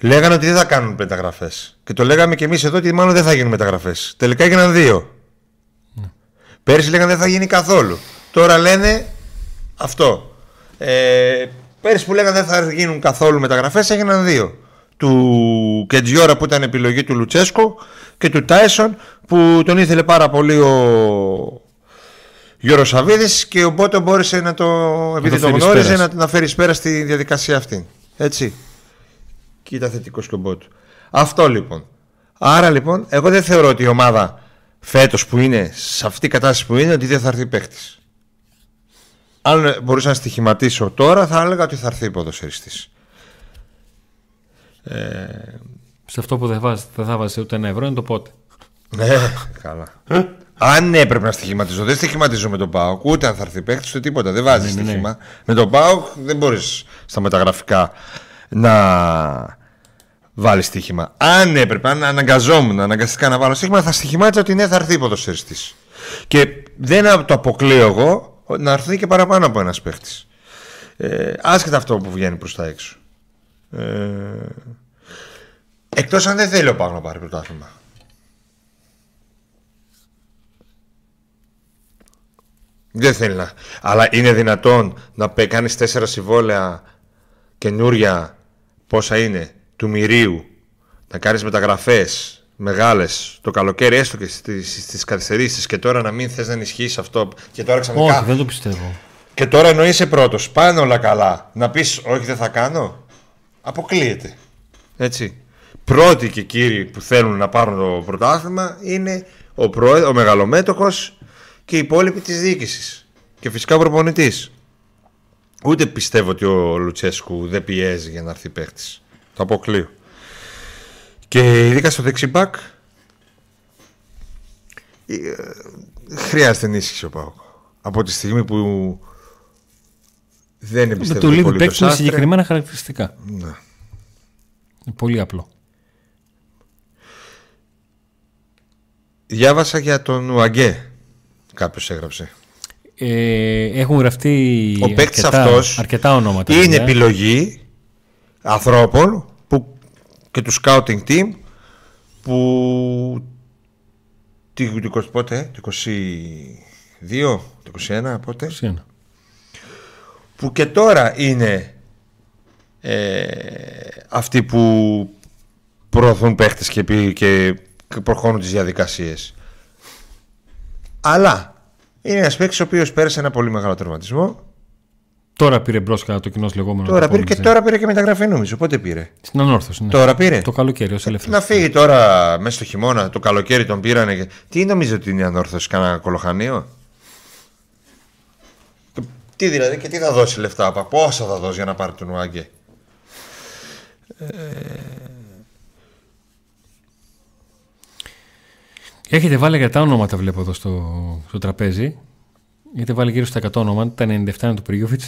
Λέγανε ότι δεν θα κάνουν μεταγραφές. Και το λέγαμε και εμείς εδώ ότι μάλλον δεν θα γίνουν μεταγραφές. Τελικά έγιναν δύο. Ναι. Πέρσι λέγανε δεν θα γίνει καθόλου. Τώρα λένε αυτό. Ε, πέρσι που λέγανε δεν θα γίνουν καθόλου μεταγραφές έγιναν δύο. Του Κεντζιόρα που ήταν επιλογή του Λουτσέσκο και του Τάισον που τον ήθελε πάρα πολύ ο Γιώργος Σαββίδης και οπότε μπόρεσε να το, επειδή το γνώριζε, να, να φέρει πέρας στη διαδικασία αυτή. Έτσι και ήταν θετικό σκοπό του. Αυτό λοιπόν. Άρα λοιπόν, εγώ δεν θεωρώ ότι η ομάδα φέτος που είναι σε αυτή την κατάσταση που είναι ότι δεν θα έρθει παίχτη. Αν μπορούσα να στοιχηματίσω τώρα, θα έλεγα ότι θα έρθει ποδοσφαιριστής. Ε... Σε αυτό που δεν, βάζει, δεν θα βάζεις ούτε ένα ευρώ είναι το πότε. Ναι, καλά. Αν έπρεπε να στοιχηματίζω, δεν στοιχηματίζω με τον Πάοκ, ούτε αν θα έρθει παίκτης, ούτε τίποτα. Δεν βάζεις Ναι, ναι, ναι. στοιχήμα. Με τον Πάοκ δεν μπορείς στα μεταγραφικά να βάλει στοίχημα. Αν έπρεπε, αν αναγκαζόμουν αναγκαστικά να βάλω στοίχημα, θα στοιχημάτιζα ότι ναι, θα έρθει ποδοσφαιριστής. Και δεν το αποκλείω εγώ να έρθει και παραπάνω από ένας παίχτης. Ε, άσχετα αυτό που βγαίνει προς τα έξω. Ε, Εκτός αν δεν θέλει ο Πάοκ να πάρει πρωτάθλημα. Δεν θέλει να. Αλλά είναι δυνατόν να πε- κάνεις τέσσερα συμβόλαια καινούρια πόσα είναι; Του μυρίου να κάνεις μεταγραφές μεγάλες το καλοκαίρι έστω και στις, στις καθυστερήσεις. Και τώρα να μην θες να ενισχύσεις αυτό. Και τώρα ξαφνικά Όχι, δεν το πιστεύω. και τώρα ενώ είσαι πρώτος. Πάνε όλα καλά. Να πεις όχι δεν θα κάνω αποκλείεται. Έτσι. Πρώτοι και κύριοι που θέλουν να πάρουν το πρωτάθλημα είναι ο, πρόεδ, ο μεγαλομέτωχος και οι υπόλοιποι της διοίκησης. Και φυσικά ο προπονητής. Ούτε πιστεύω ότι ο Λουτσέσκου δεν πιέζει για να έρθει παίχτης το αποκλείω και ειδικά στο δεξιμπάκ ε, χρειάζεται ενίσχυση ο Πάοκ από τη στιγμή που δεν Δεν εμπιστεύεται του λείπει πολύ παίκτης το με Σάστρε. συγκεκριμένα χαρακτηριστικά. Ναι. Είναι πολύ απλό. Διάβασα για τον Ουαγκέ. Κάποιος έγραψε. Ε, έχουν γραφτεί Ο παίκτης αρκετά, αυτός αρκετά ονόματα. Είναι παιδιά. επιλογή ανθρώπων που, και του scouting team που. Τι, τι, πότε, το 22, το 21, πότε. 21. που και τώρα είναι ε, αυτοί που προωθούν παίχτες και, πι- και προχωρούν τις διαδικασίες. Αλλά είναι ένας παίκτης ο οποίος πέρασε ένα πολύ μεγάλο τερματισμό. Τώρα πήρε μπρος κατά το κοινό λεγόμενο. Τώρα το πήρε και επόμενο, τώρα πήρε και μεταγραφή νομίζω. Πότε πήρε; Στην ανόρθωση. Ναι. Τώρα πήρε; Το καλοκαίρι ως ελεύθερος. Να φύγει τώρα μέσα στο χειμώνα, το καλοκαίρι τον πήρανε. Και... Τι νομίζω ότι είναι η ανόρθωση, κάνα κολοχανίο. Και Τι δηλαδή και τι θα δώσει λεφτά, απα- πόσα θα δώσει για να πάρει τον Ουάγκε; Έχετε βάλει αρκετά ονόματα, βλέπω εδώ στο, στο τραπέζι. Έχετε βάλει γύρω στα 100 ονόματα. Τα 97 είναι του Πριούφιτ.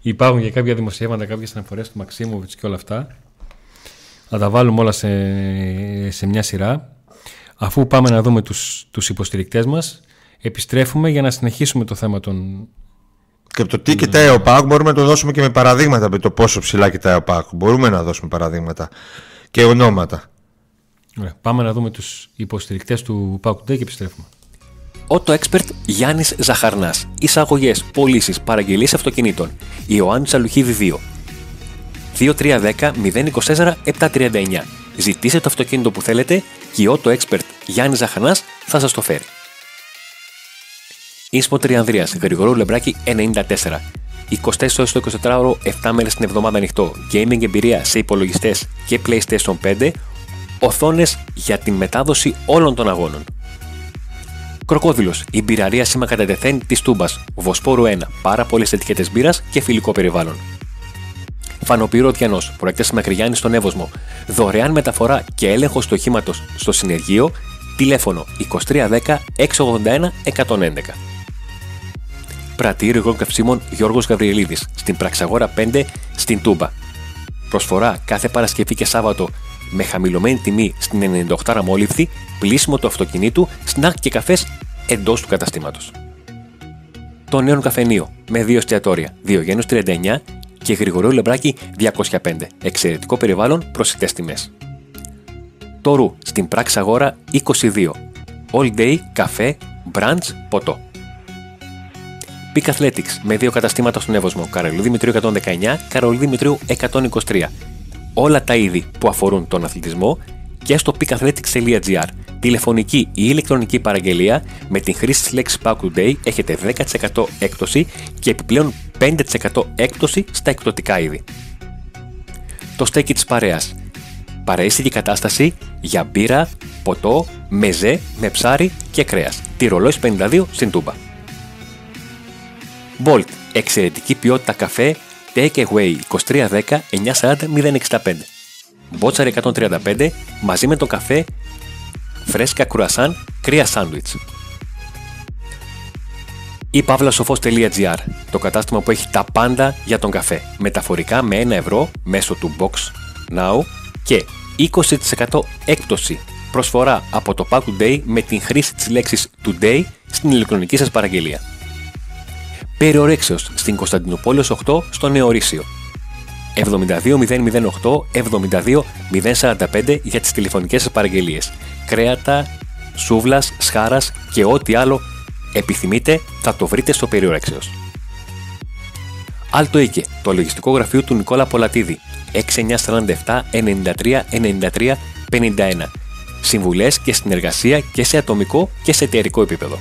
Υπάρχουν και κάποια δημοσιεύματα, κάποιες αναφορές του Μαξίμοβιτς και όλα αυτά. Θα τα βάλουμε όλα σε, σε μια σειρά. Αφού πάμε να δούμε τους, τους υποστηρικτές μας, επιστρέφουμε για να συνεχίσουμε το θέμα των... Και από το τι κοιτάει ο Πάουκ μπορούμε να το δώσουμε και με παραδείγματα με το πόσο ψηλά κοιτάει ο Πάουκ. Μπορούμε να δώσουμε παραδείγματα και ονόματα. Ωραία, πάμε να δούμε τους υποστηρικτές του Pauk Day και επιστρέφουμε. Auto Expert Γιάννης Ζαχαρνάς. Εισαγωγές, πωλήσεις, παραγγελίες αυτοκινήτων. Ιωάννη Αλουχίδη 2. 2310 024 739. Ζητήστε το αυτοκίνητο που θέλετε και η Auto Expert Γιάννη Ζαχαρνάς θα σας το φέρει. Ίσπο Τριανδρία, Γρηγορού Λεμπράκη 94. 24 ώρες το 24ωρο, 7 μέρες την εβδομάδα ανοιχτό. Gaming εμπειρία σε υπολογιστές και PlayStation 5. Οθόνες για την μετάδοση όλων των αγώνων. Κροκόδηλος, η μπειραρία σήμα κατά τεθέν της Τούμπας. Βοσπόρου 1, πάρα πολλές ετικέτες μπύρας και φιλικό περιβάλλον. Φανοπύρο Διανός, προέκτε Μακριγιάννη στον Εύωσμο. Δωρεάν μεταφορά και έλεγχο του οχήματο στο συνεργείο. Τηλέφωνο 2310 681 111. Πρατήριο υγρών καυσίμων Γιώργος Γαβριελίδης στην Πραξαγόρα 5 στην Τούμπα. Προσφορά κάθε Παρασκευή και Σάββατο με χαμηλωμένη τιμή στην 98 αμόλυφθη, πλήσιμο του αυτοκινήτου, σνακ και καφές εντός του καταστήματος. Το νέο καφενείο με δύο εστιατόρια, Διογένους 39 και Γρηγορίου Λεμπράκη 205. Εξαιρετικό περιβάλλον, προσιτές τιμές. Το Ρου στην πράξη αγόρα 22. All day, καφέ, brunch, ποτό. Peak Athletics με δύο καταστήματα στον Εύωσμο, Καρολίου Δημητρίου 119, Καρολίου Δημητρίου 123. Όλα τα είδη που αφορούν τον αθλητισμό και στο peakathletics.gr. Τηλεφωνική ή ηλεκτρονική παραγγελία με την χρήση της λέξης Pack Today έχετε 10% έκπτωση και επιπλέον 5% έκπτωση στα εκπτωτικά είδη. Το στέκι της παρέας. Παραίσθητη κατάσταση για μπύρα, ποτό, μεζέ με ψάρι και κρέας. Τυρολόις 52 στην Τούμπα. Bolt. Εξαιρετική ποιότητα καφέ Take Away 2310 940 065. Μπότσαρ 135 μαζί με το καφέ φρέσκα κρουασάν, κρύα σάντουιτς. Ή pavlasofos.gr, το κατάστημα που έχει τα πάντα για τον καφέ, μεταφορικά με 1 ευρώ μέσω του Box Now και 20% έκπτωση προσφορά από το Pack Today με την χρήση της λέξης Today στην ηλεκτρονική σας παραγγελία. Περιορέξεως στην Κωνσταντινούπολης 8 στο Νεορίσιο. 72008 72045 για τις τηλεφωνικές σας παραγγελίες. Κρέατα, σούβλας, σχάρας και ό,τι άλλο επιθυμείτε θα το βρείτε στο Περιορέξεως. Άλτο Οίκε, το λογιστικό γραφείο του Νικόλα Πολατίδη. 6947 93 93 51. Συμβουλές και συνεργασία και σε ατομικό και σε εταιρικό επίπεδο.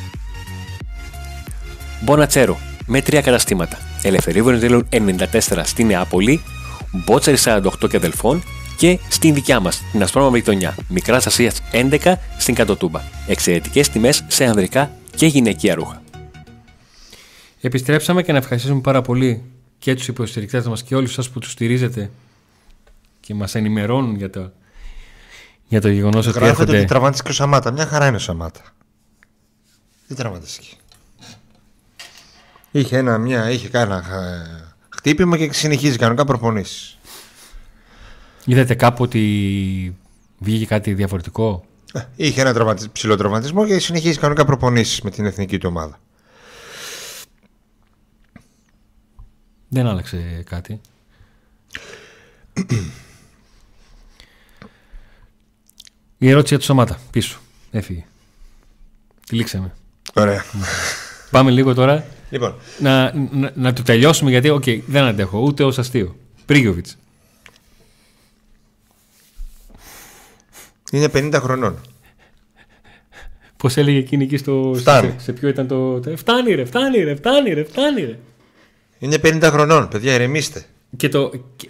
Μπονατσέρο, με τρία καταστήματα. Ελευθερίου Βενιζέλου 94 στη Νεάπολη, Μπότσαρη 48 και αδελφών και στην δικιά μας, την Αστρόνομη Γειτονιά, Μικράς Ασίας 11 στην Κατοτούμπα. Εξαιρετικές τιμές σε ανδρικά και γυναικεία ρούχα. Επιστρέψαμε και να ευχαριστήσουμε πάρα πολύ και τους υποστηρικτές μας και όλους εσά που τους στηρίζετε και μας ενημερώνουν για το, για το γεγονός ότι Γράφεται έρχονται. ότι τραυματίστηκε ο Σαμάτα. Μια χαρά είναι ο Σαμάτα. Τι τραυματίστηκε. Είχε, ένα, μια, είχε κάνει ένα ε, χτύπημα και συνεχίζει κανονικά προπονήσεις. Είδατε κάπου ότι βγήκε κάτι διαφορετικό; Ε, Είχε ένα τραυματι... ψηλό τραυματισμό και συνεχίζει κανονικά προπονήσεις με την εθνική του ομάδα. Δεν άλλαξε κάτι. Η ερώτηση για το Σαμάτα. Πίσω. Έφυγε. Τη λήξαμε. Ωραία. Πάμε λίγο τώρα λοιπόν, να, να, να το τελειώσουμε γιατί οκ, δεν αντέχω ούτε ως αστείο. Πρίγιοβιτς. είναι 50 χρονών. Πώς έλεγε εκείνη εκεί στο... Φτάνει. Σε, σε ποιο ήταν το... το- Φτάνει ρε, φτάνει ρε, φτάνει ρε, φτάνει ρε. Είναι 50 χρονών, παιδιά, ηρεμήστε. Και το... Και...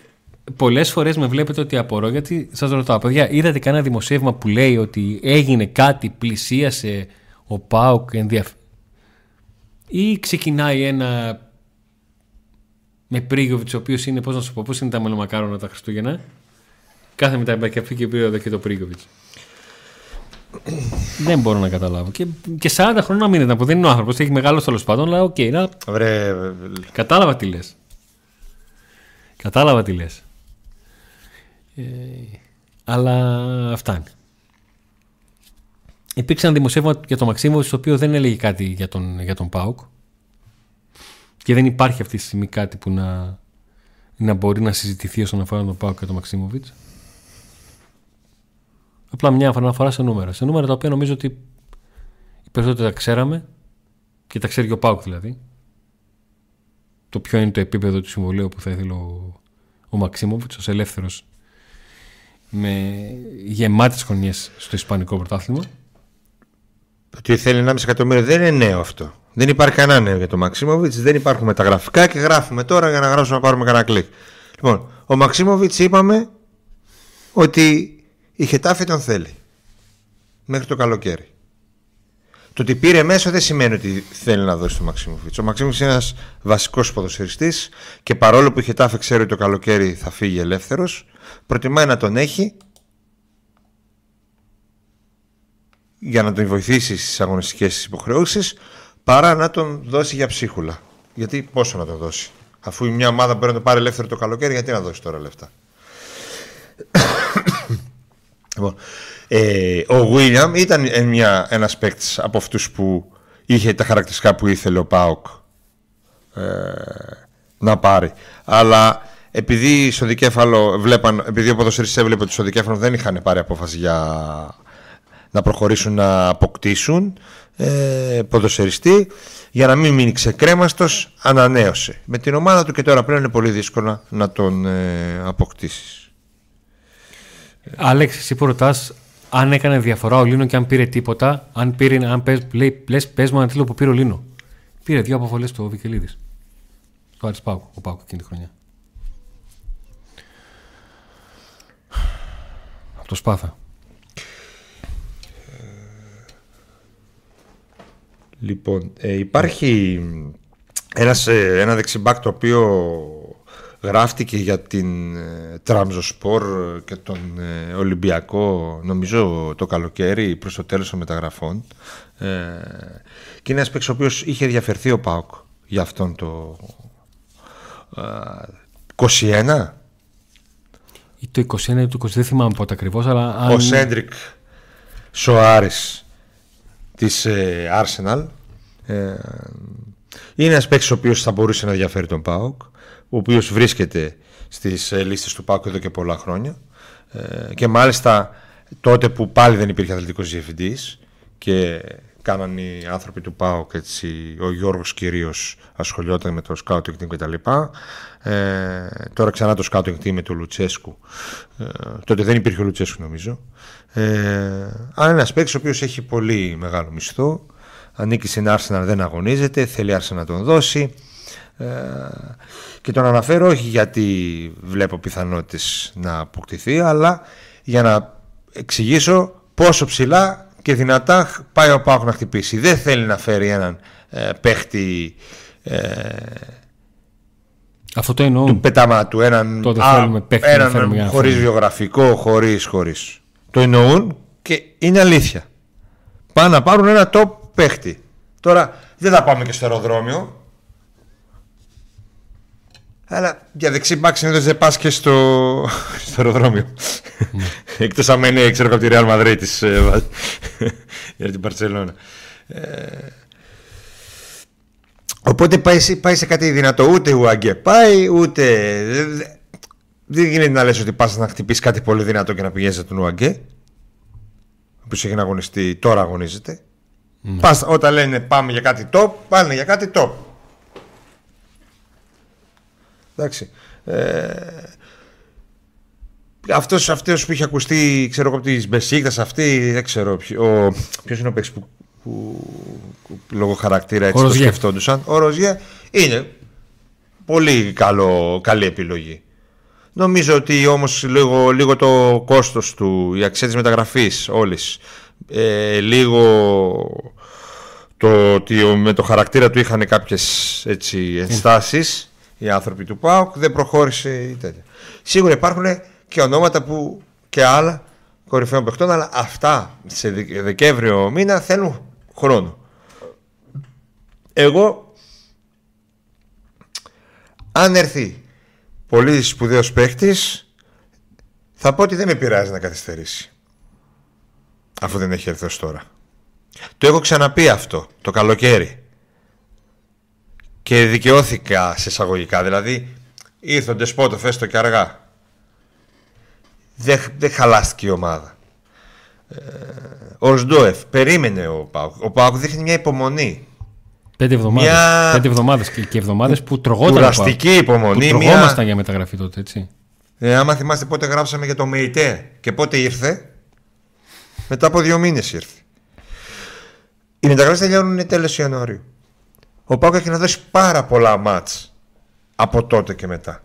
Πολλές φορές με βλέπετε ότι απορώ γιατί σας ρωτάω, παιδιά, είδατε κανένα δημοσίευμα που λέει ότι έγινε κάτι, πλησίασε ο ΠΑΟΚ ενδιαφ... ή ξεκινάει ένα με Πρίγιοβιτς, ο οποίος είναι, πώς να σου πω, πώς είναι τα μελομακάρονα τα Χριστούγεννα. Κάθε μεταγραφική περίοδο και το Πρίγιοβιτς. Δεν μπορώ να καταλάβω. Και, και 40 χρόνια μην ήταν που δεν είναι ο άνθρωπος, έχει μεγάλο τέλος πάντων, αλλά οκ, να Βρε, Κατάλαβα τι λες. Κατάλαβα τι λες. Ε, αλλά φτάνει. Υπήρξε ένα δημοσίευμα για τον Μαξίμοβιτ στο οποίο δεν έλεγε κάτι για τον, για τον ΠΑΟΚ και δεν υπάρχει αυτή τη στιγμή κάτι που να, να μπορεί να συζητηθεί όσον αφορά τον ΠΑΟΚ και τον Μαξίμοβιτς. Απλά μια αναφορά σε νούμερα. Σε νούμερα τα οποία νομίζω ότι οι περισσότεροι τα ξέραμε και τα ξέρει και ο ΠΑΟΚ δηλαδή το ποιο είναι το επίπεδο του συμβολέου που θα ήθελε ο, ο Μαξίμοβιτς ως ελεύθερος με γεμάτες χρονιές στο Ισπανικό πρωτάθλημα. Ότι θέλει 1,5 εκατομμύριο δεν είναι νέο αυτό. Δεν υπάρχει κανένα νέο για τον Μαξίμοβιτς, δεν υπάρχουν μεταγραφικά και γράφουμε τώρα για να γράψουμε να πάρουμε κανένα κλικ. Λοιπόν, ο Μαξίμοβιτς είπαμε ότι η Χετάφη τον θέλει. Μέχρι το καλοκαίρι. Το ότι πήρε μέσο δεν σημαίνει ότι θέλει να δώσει τον Μαξίμοβιτς. Ο Μαξίμοβιτς είναι ένας βασικός ποδοσφαιριστής και παρόλο που η Χετάφη ξέρει ότι το καλοκαίρι θα φύγει ελεύθερος, προτιμάει να τον έχει για να τον βοηθήσεις στις αγωνιστικές υποχρεώσεις παρά να τον δώσει για ψίχουλα. Γιατί πόσο να τον δώσει; Αφού η μια ομάδα μπορεί να το πάρει ελεύθερο το καλοκαίρι, γιατί να δώσει τώρα λεφτά; λοιπόν, ε, ο Βίλιαμ ήταν ε, μια, ένας παίκτης από αυτούς που είχε τα χαρακτηριστικά που ήθελε ο Πάοκ ε, να πάρει. Αλλά επειδή στο δικέφαλο βλέπαν, επειδή ο ποδοσφαιριστής έβλεπε ότι στο δικέφαλο δεν είχαν πάρει απόφαση για να προχωρήσουν να αποκτήσουν ε, ποδοσφαιριστή για να μην μείνει ξεκρέμαστος ανανέωσε με την ομάδα του και τώρα πλέον είναι πολύ δύσκολο να τον ε, αποκτήσεις Άλεξ, εσύ που ρωτάς αν έκανε διαφορά ο Λίνο και αν πήρε τίποτα, αν πήρε, αν πες, λέει, λες, πες μου ένα τίτλο που πήρε ο Λίνο. Πήρε δύο αποβολές στο Βικελίδης. Στο Άρης Πάουκ, ο Πάουκ εκείνη τη χρονιά. Από το Σπάθα. Λοιπόν, ε, υπάρχει ένας, ε, ένα δεξιμπάκ το οποίο γράφτηκε για την ε, Τραμζοσπορ και τον ε, Ολυμπιακό νομίζω το καλοκαίρι προς το τέλος των μεταγραφών. Ε, και είναι ένας παίκτης ο οποίος είχε διαφερθεί ο ΠΑΟΚ για αυτόν το ε, 21 ή το 21 ή το 20 δεν θυμάμαι πότε ακριβώς αλλά αν... ο Σέντρικ Σοάρης της ε, Arsenal. Ε, είναι ένας παίκτης ο οποίος θα μπορούσε να διαφέρει τον ΠΑΟΚ ο οποίος βρίσκεται στις ε, λίστες του ΠΑΟΚ εδώ και πολλά χρόνια. Ε, και μάλιστα τότε που πάλι δεν υπήρχε αθλητικός διευθυντής και κάναν οι άνθρωποι του ΠΑΟΚ έτσι, ο Γιώργος κυρίως ασχολιόταν με το scouting team κτλ. Ε, τώρα ξανά το scouting team με τον Λουτσέσκου. Ε, τότε δεν υπήρχε ο Λουτσέσκου νομίζω. Ε, αλλά ένας παίκτης ο οποίος έχει πολύ μεγάλο μισθό. Ανήκει στην Arsenal, δεν αγωνίζεται, θέλει Arsenal να τον δώσει. Ε, και τον αναφέρω όχι γιατί βλέπω πιθανότητες να αποκτηθεί, αλλά για να εξηγήσω πόσο ψηλά και δυνατά πάει ο Πάοκ να χτυπήσει. Δεν θέλει να φέρει έναν ε, παίχτη ε, αυτό το εννοώ. του πετάματου, έναν, Τότε α, θέλουμε παίχτη να έναν φέρουμε για να χωρίς φέρουμε. βιογραφικό, χωρίς, χωρίς. Το εννοούν και είναι αλήθεια. Πάνε να πάρουν ένα top παίχτη. Τώρα δεν θα πάμε και στο αεροδρόμιο. Αλλά για δεξί μπακς συνήθως δεν πας και στο, στο αεροδρόμιο. Ναι. Εκτός αν είναι, ξέρω από τη Real Madrid της, ε, βα- για την Παρσελόνα. Οπότε πάει, σε- πάει σε κάτι δυνατό. Ούτε Ουαγκέ πάει, ούτε. δε- δε- Δεν γίνεται να λες ότι πας να χτυπήσεις κάτι πολύ δυνατό και να πηγαίνεις τον Ουαγκέ. Ο οποίος έχει να αγωνιστεί, τώρα αγωνίζεται. Πας, όταν λένε πάμε για κάτι top, πάνε για κάτι top. Εντάξει. Ε, αυτός, αυτός που είχε ακουστεί, ξέρω εγώ από τις Μπεσίκτας αυτή, δεν ξέρω ποιο, ο, ποιος είναι ο παίκτης που, που, που λόγω χαρακτήρα έτσι Ο το Ροζιέ. σκεφτόντουσαν. Ο Ροζιέ είναι πολύ καλό, καλή επιλογή. Νομίζω ότι όμως λίγο, λίγο το κόστος του, η αξία της μεταγραφής όλης, ε, λίγο το ότι ο- με το χαρακτήρα του είχαν κάποιες έτσι, ενστάσεις οι άνθρωποι του ΠΑΟΚ δεν προχώρησε η τέτοια. Σίγουρα υπάρχουν και ονόματα που και άλλα κορυφαίων παιχτών αλλά αυτά σε Δε- Δεκέμβριο μήνα θέλουν χρόνο. Εγώ αν έρθει πολύ σπουδαίος παίχτης θα πω ότι δεν με πειράζει να καθυστερήσει αφού δεν έχει έρθει ως τώρα. Το έχω ξαναπεί αυτό το καλοκαίρι. Και δικαιώθηκα σε εισαγωγικά. Δηλαδή ήρθε ο Ντεσπότοφ έστω και αργά. Δεν, δεν χαλάστηκε η ομάδα. Ε, ο Σντόεφ περίμενε ο Πάουκ. Ο Πάουκ δείχνει μια υπομονή. Πέντε εβδομάδες, Μια- πέντε εβδομάδες και, και εβδομάδες που τρογόταν. Κουραστική Που υπομονή. τρογόμασταν Μια... για μεταγραφή τότε, έτσι. Ε, άμα θυμάστε πότε γράψαμε για το ΜΕΙΤΕ και πότε ήρθε. Μετά από δύο μήνες ήρθε. Οι μεταγραφές τελειώνουν τέλος Ιανουαρίου. Ο Πάουκ έχει να δώσει πάρα πολλά μάτς από τότε και μετά.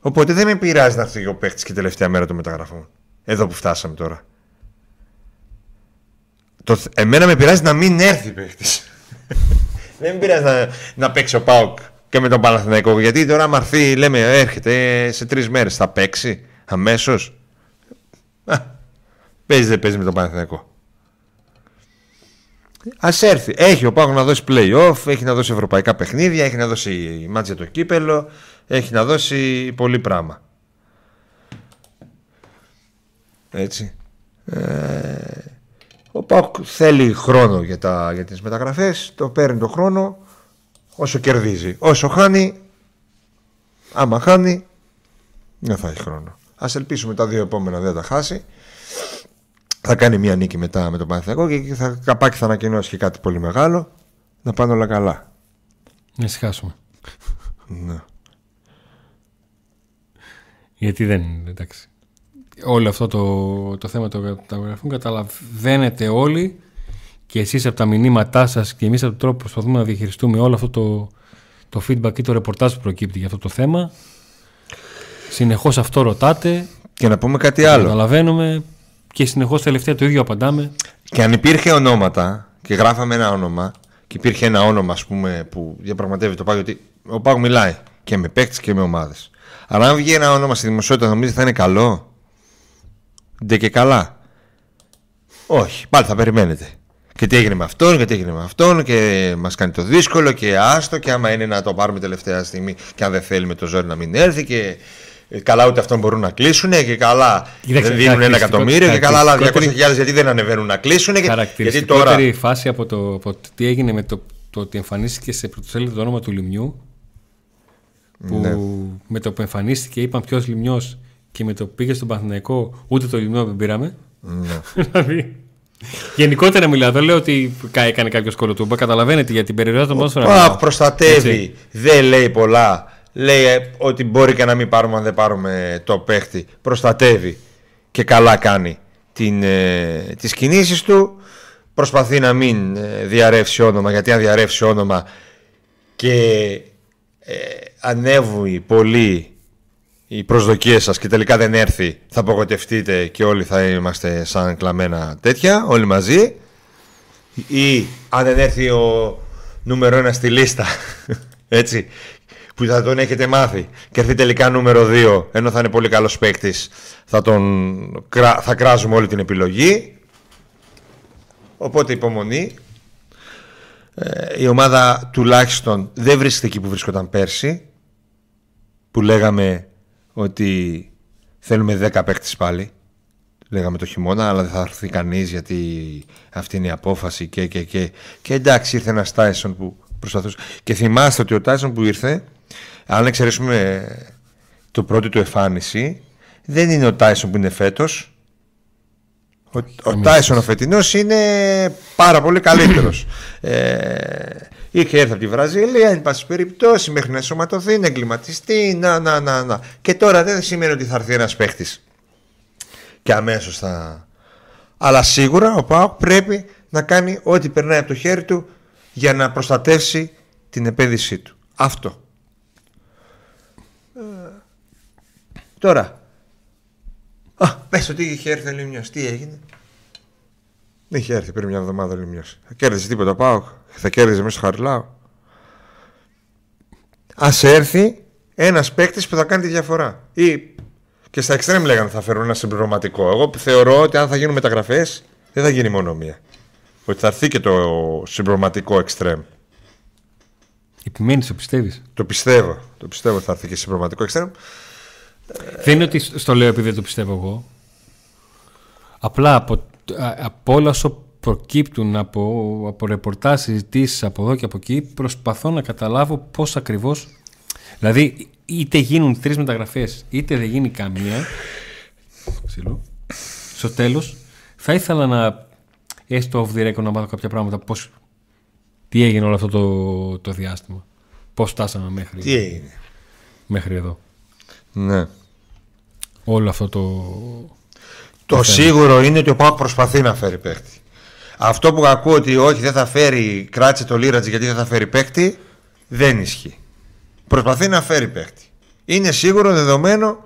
Οπότε δεν με πειράζει να έρθει ο παίχτη και τελευταία μέρα των μεταγραφών. Εδώ που φτάσαμε τώρα. Το, θ- εμένα με πειράζει να μην έρθει παίχτη. δεν με πειράζει να, να παίξει ο Πάουκ και με τον Παναθηναϊκό. Γιατί τώρα, άμα έρθει, λέμε, έρχεται σε τρεις μέρες. Θα παίξει αμέσως; Παίζει, δεν παίζει με τον Παναθηναϊκό. Α έρθει. Έχει ο Πάουκ να δώσει playoff, έχει να δώσει ευρωπαϊκά παιχνίδια, έχει να δώσει μάτια το κύπελο, έχει να δώσει πολύ πράγμα. Έτσι. Ε, ο Πάουκ θέλει χρόνο για, τα, για τις μεταγραφές, το παίρνει το χρόνο όσο κερδίζει. Όσο χάνει, άμα χάνει, δεν θα έχει χρόνο. Ας ελπίσουμε τα δύο επόμενα δεν τα χάσει. Θα κάνει μια νίκη μετά με τον Παναθηναϊκό και εκεί θα, καπάκι θα ανακοινώσει και κάτι πολύ μεγάλο. Να πάνε όλα καλά. Να ησυχάσουμε. Ναι. Γιατί δεν είναι, εντάξει. Όλο αυτό το, το θέμα των καταγραφών καταλαβαίνετε όλοι και εσείς από τα μηνύματά σας και εμείς από τον τρόπο που προσπαθούμε να διαχειριστούμε όλο αυτό το, το feedback ή το ρεπορτάζ που προκύπτει για αυτό το θέμα. Συνεχώς αυτό ρωτάτε, Και να πούμε κάτι άλλο. καταλαβαίνουμε και συνεχώς τελευταία το ίδιο απαντάμε. Και αν υπήρχε ονόματα και γράφαμε ένα όνομα και υπήρχε ένα όνομα ας πούμε, που διαπραγματεύει το Πάγο ότι ο Πάγο μιλάει και με παίκτες και με ομάδες Αλλά αν βγει ένα όνομα στη δημοσιότητα, νομίζεις θα είναι καλό; Ντε και καλά. Όχι, πάλι θα περιμένετε. Και τι έγινε με αυτόν και τι έγινε με αυτόν και μας κάνει το δύσκολο και άστο και άμα είναι να το πάρουμε τελευταία στιγμή και αν δεν θέλει με το ζόρι να μην έρθει και ε, καλά ούτε αυτόν μπορούν να κλείσουν και καλά Κοίταξε, δεν δίνουν ένα εκατομμύριο και καλά άλλα 200.000 χαρακτηριστικότερη- γιατί δεν ανεβαίνουν να κλείσουν και, γιατί Χαρακτηριστικότερη τώρα φάση από το, από το τι έγινε με το, το ότι εμφανίστηκε σε πρωτοσέλιδο το όνομα του Λιμιού. Που Ναι. με το που εμφανίστηκε είπαν ποιος Λιμιός και με το που πήγε στον Παθηναϊκό ούτε το Λιμιό δεν πήραμε. Ναι. Δηλαδή. Γενικότερα μιλάω, δεν λέω ότι κα- έκανε κάποιος κολοτούμπα. Καταλαβαίνετε για την περιοχή των πόσων Παχ, προστατεύει, δεν λέει πολλά. Λέει ε, ότι μπορεί και να μην πάρουμε αν δεν πάρουμε το παίχτη. Προστατεύει και καλά κάνει την, ε, τις κινήσεις του. Προσπαθεί να μην ε, διαρρεύσει όνομα, γιατί αν διαρρεύσει όνομα και ε, ανέβουν πολύ οι προσδοκίες σας και τελικά δεν έρθει, θα απογοητευτείτε και όλοι θα είμαστε σαν κλαμμένα τέτοια, όλοι μαζί ή αν δεν έρθει ο νούμερο ένα στη λίστα έτσι που θα τον έχετε μάθει. Και έρθει τελικά νούμερο 2 ενώ θα είναι πολύ καλός παίκτης. Θα, τον, κρά- θα κράζουμε όλη την επιλογή. Οπότε υπομονή. Ε, η ομάδα τουλάχιστον δεν βρίσκεται εκεί που βρίσκονταν πέρσι που λέγαμε ότι θέλουμε 10 παίκτες πάλι. Λέγαμε το χειμώνα, αλλά δεν θα έρθει κανείς γιατί αυτή είναι η απόφαση και, και, και. Και εντάξει, ήρθε ένας Τάισον που προσπαθούσε. Και θυμάστε ότι ο Τάισον που ήρθε, αν εξαιρέσουμε το πρώτο του εμφάνιση, δεν είναι ο Τάισον που είναι φέτος. Ο, ο Τάισον ο φετινός είναι πάρα πολύ καλύτερος. ε, είχε έρθει από τη Βραζιλία, εν πάση περιπτώσει, μέχρι να ενσωματωθεί, να εγκληματιστεί. Να, να, να, να. Και τώρα δεν σημαίνει ότι θα έρθει ένας παίχτης και αμέσως θα. Αλλά σίγουρα ο Πάοκ πρέπει να κάνει ό,τι περνάει από το χέρι του για να προστατεύσει την επένδυσή του. Αυτό. Ε, τώρα. Α, πες ότι είχε έρθει ο Λιμιός. Τι έγινε; Δεν είχε έρθει πριν μια εβδομάδα ο Λιμιός. Θα κέρδιζε τίποτα ο Πάοκ. Θα κέρδιζε μέσα στο Χαριλάου. Ας έρθει ένας παίκτης που θα κάνει τη διαφορά. Ή και στα εξτρέμ λέγανε θα φέρουν ένα συμπληρωματικό. Εγώ θεωρώ ότι αν θα γίνουν μεταγραφές, δεν θα γίνει μόνο μία. Ότι θα έρθει και το συμπληρωματικό εξτρέμ. Επιμένεις, το πιστεύεις; Το πιστεύω. Το πιστεύω ότι θα έρθει και συμπληρωματικό εξτρέμ. Δεν είναι ότι στο λέω επειδή δεν το πιστεύω εγώ. Απλά από, α- από όλα όσο προκύπτουν από, από ρεπορτάζ, συζητήσεις από εδώ και από εκεί, προσπαθώ να καταλάβω πώς ακριβώ. Δηλαδή, είτε γίνουν τρεις μεταγραφές, είτε δεν γίνει καμία. Ξύλο. Στο τέλος, θα ήθελα να έστω off the record να μάθω κάποια πράγματα. Πώς, τι έγινε όλο αυτό το, το διάστημα; Πώς φτάσαμε μέχρι, Τι έγινε; μέχρι εδώ; Ναι. Όλο αυτό το. Το σίγουρο είναι ότι ο Πάοκ προσπαθεί να φέρει παίχτη. Αυτό που ακούω ότι όχι δεν θα φέρει, κράτησε το Λίρατζ γιατί δεν θα φέρει παίχτη, δεν ισχύει. Προσπαθεί να φέρει παίχτη. Είναι σίγουρο, δεδομένο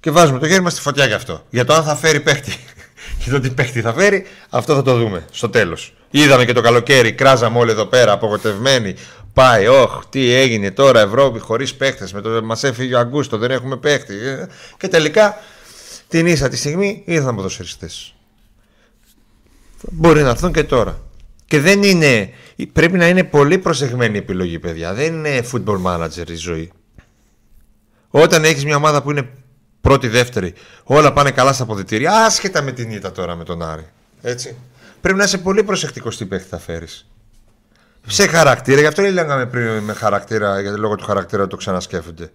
και βάζουμε το χέρι μας στη φωτιά γι' αυτό. Για το αν θα φέρει παίχτη. και το τι παίχτη θα φέρει, αυτό θα το δούμε στο τέλος. Είδαμε και το καλοκαίρι, κράζαμε όλοι εδώ πέρα, απογοητευμένοι. Πάει, όχ, τι έγινε τώρα, Ευρώπη χωρίς παίχτες, με το μας έφυγε ο Αγκούστο, δεν έχουμε παίχτη. Ε, Και τελικά, την ίσα τη στιγμή, ήρθαν ποδοσφαιριστές. Μπορεί να έρθουν και τώρα. Και δεν είναι. Πρέπει να είναι πολύ προσεγμένη η επιλογή, παιδιά. Δεν είναι football manager η ζωή. Όταν έχεις μια ομάδα που είναι πρώτη-δεύτερη, όλα πάνε καλά στα αποδητήρια, άσχετα με την ήττα τώρα με τον Άρη. Έτσι. Πρέπει να είσαι πολύ προσεκτικός τι παίχτη θα φέρεις. Σε χαρακτήρα, γι' αυτό λέγαμε πριν με χαρακτήρα, γιατί λόγω του χαρακτήρα το ξανασκέφτονται.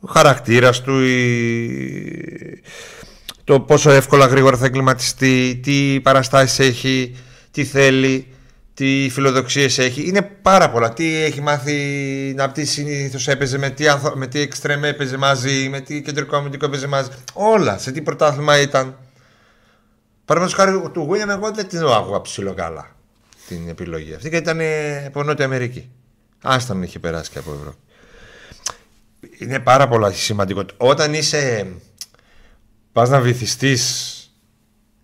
Ο χαρακτήρας του, η... το πόσο εύκολα γρήγορα θα εγκληματιστεί, τι παραστάσεις έχει, τι θέλει, τι φιλοδοξίες έχει. Είναι πάρα πολλά. Τι έχει μάθει να τι συνήθως έπαιζε, με τι, ανθο... με τι εξτρέμ έπαιζε μαζί, με τι κεντρικό αμυντικό έπαιζε μαζί. Όλα. Σε τι πρωτάθλημα ήταν. Παραδείγματος χάρη του Γουίλιαμ, εγώ δεν την άκουγα ψηλό καλά την επιλογή αυτή και ήταν ε, από Νότια Αμερική. Άσταν είχε περάσει και από Ευρώπη. Είναι πάρα πολλά σημαντικό. Όταν είσαι. πας να βυθιστείς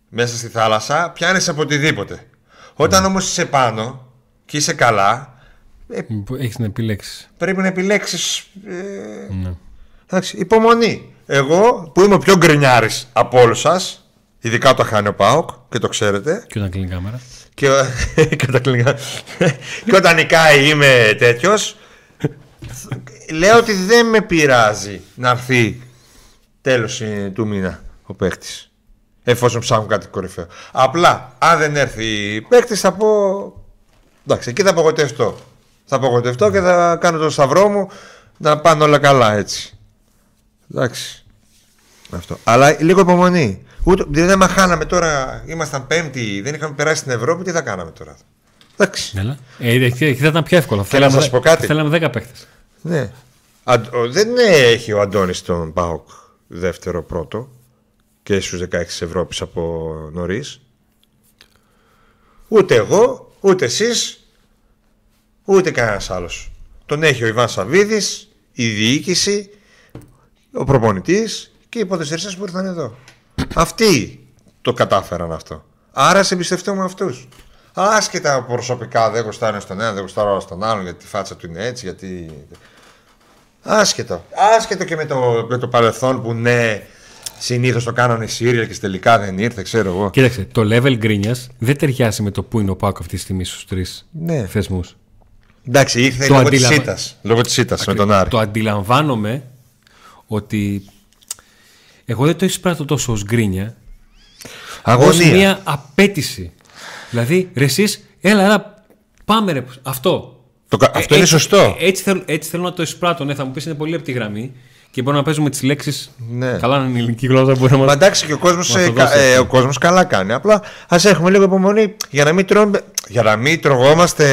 μέσα στη θάλασσα, πιάνει από οτιδήποτε. Όταν όμως είσαι πάνω και είσαι καλά, Έχεις να επιλέξεις. Πρέπει να επιλέξεις. Ε, Ναι. εντάξει, υπομονή. Εγώ που είμαι ο πιο γκρινιάρης από όλους σας, ειδικά όταν χάνει ο Πάοκ και το ξέρετε. Και όταν κλείνει η κάμερα. Και, και, τα κλινικά. και όταν νικάει είμαι τέτοιος. λέω ότι δεν με πειράζει να έρθει τέλος του μήνα ο παίκτη. Εφόσον ψάχνουν κάτι κορυφαίο. Απλά, αν δεν έρθει παίκτη, θα πω. Εντάξει, εκεί θα απογοητευτώ. Θα απογοητευτώ και θα κάνω το σταυρό μου να πάνε όλα καλά έτσι. Εντάξει. Αυτό. Αλλά λίγο υπομονή. Ούτε, δηλαδή, άμα χάναμε τώρα, ήμασταν πέμπτη, δεν είχαμε περάσει στην Ευρώπη, τι θα κάναμε τώρα; Εντάξει. Έλα. Ε, εκεί εκεί θα ήταν πιο εύκολο. Θέλω να σας πω κάτι. Θέλαμε 10 παίχτε. Ναι. Αν- ο- δεν έχει ο Αντώνης τον ΠΑΟΚ δεύτερο πρώτο και στους 16 της Ευρώπης από νωρίς. Ούτε εγώ, ούτε εσείς, ούτε κανένας άλλος. Τον έχει ο Ιβάν Σαββίδης, η διοίκηση, ο προπονητής και οι ποδοσφαιριστές που ήρθαν εδώ. Αυτοί το κατάφεραν αυτό. Άρα σε εμπιστευτούμε αυτούς. Άσχετα προσωπικά δεν γουστάρω στον ένα, δεν γουστάρω στον άλλον γιατί τη φάτσα του είναι έτσι, γιατί Άσχετο. Άσχετο και με το, με το παρελθόν που ναι, συνήθως το κάνανε οι Σύρια και τελικά δεν ήρθε, ξέρω εγώ. Κοίταξε, το level γκρίνιας δεν ταιριάζει με το που είναι ο Πάκο αυτή τη στιγμή στους τρεις Ναι. θεσμούς. Εντάξει, ήρθε Το λόγω της αντίλαβα- ήττας. Λόγω της ήττας με τον Άρη. Το αντιλαμβάνομαι ότι. Εγώ δεν το εισπράττω τόσο ως γκρίνια, ως Αγωνία. μια απέτηση. Δηλαδή, ρε εσείς, έλα, έλα, πάμε ρε, αυτό. Το κα- αυτό Ε, είναι έτσι- σωστό. ε, Έτσι, θέλω, έτσι θέλω να το εισπράττω. Ναι, θα μου πεις είναι πολύ λεπτή γραμμή και μπορούμε να παίζουμε τις λέξεις. Ναι. Καλά, αν είναι η ελληνική γλώσσα, μπορεί να Μα μα. εντάξει και ο κόσμος Μας το δώσει αυτό. ο κόσμος καλά κάνει. Απλά ας έχουμε λίγο υπομονή για να μην, τρώμε, για να μην τρογόμαστε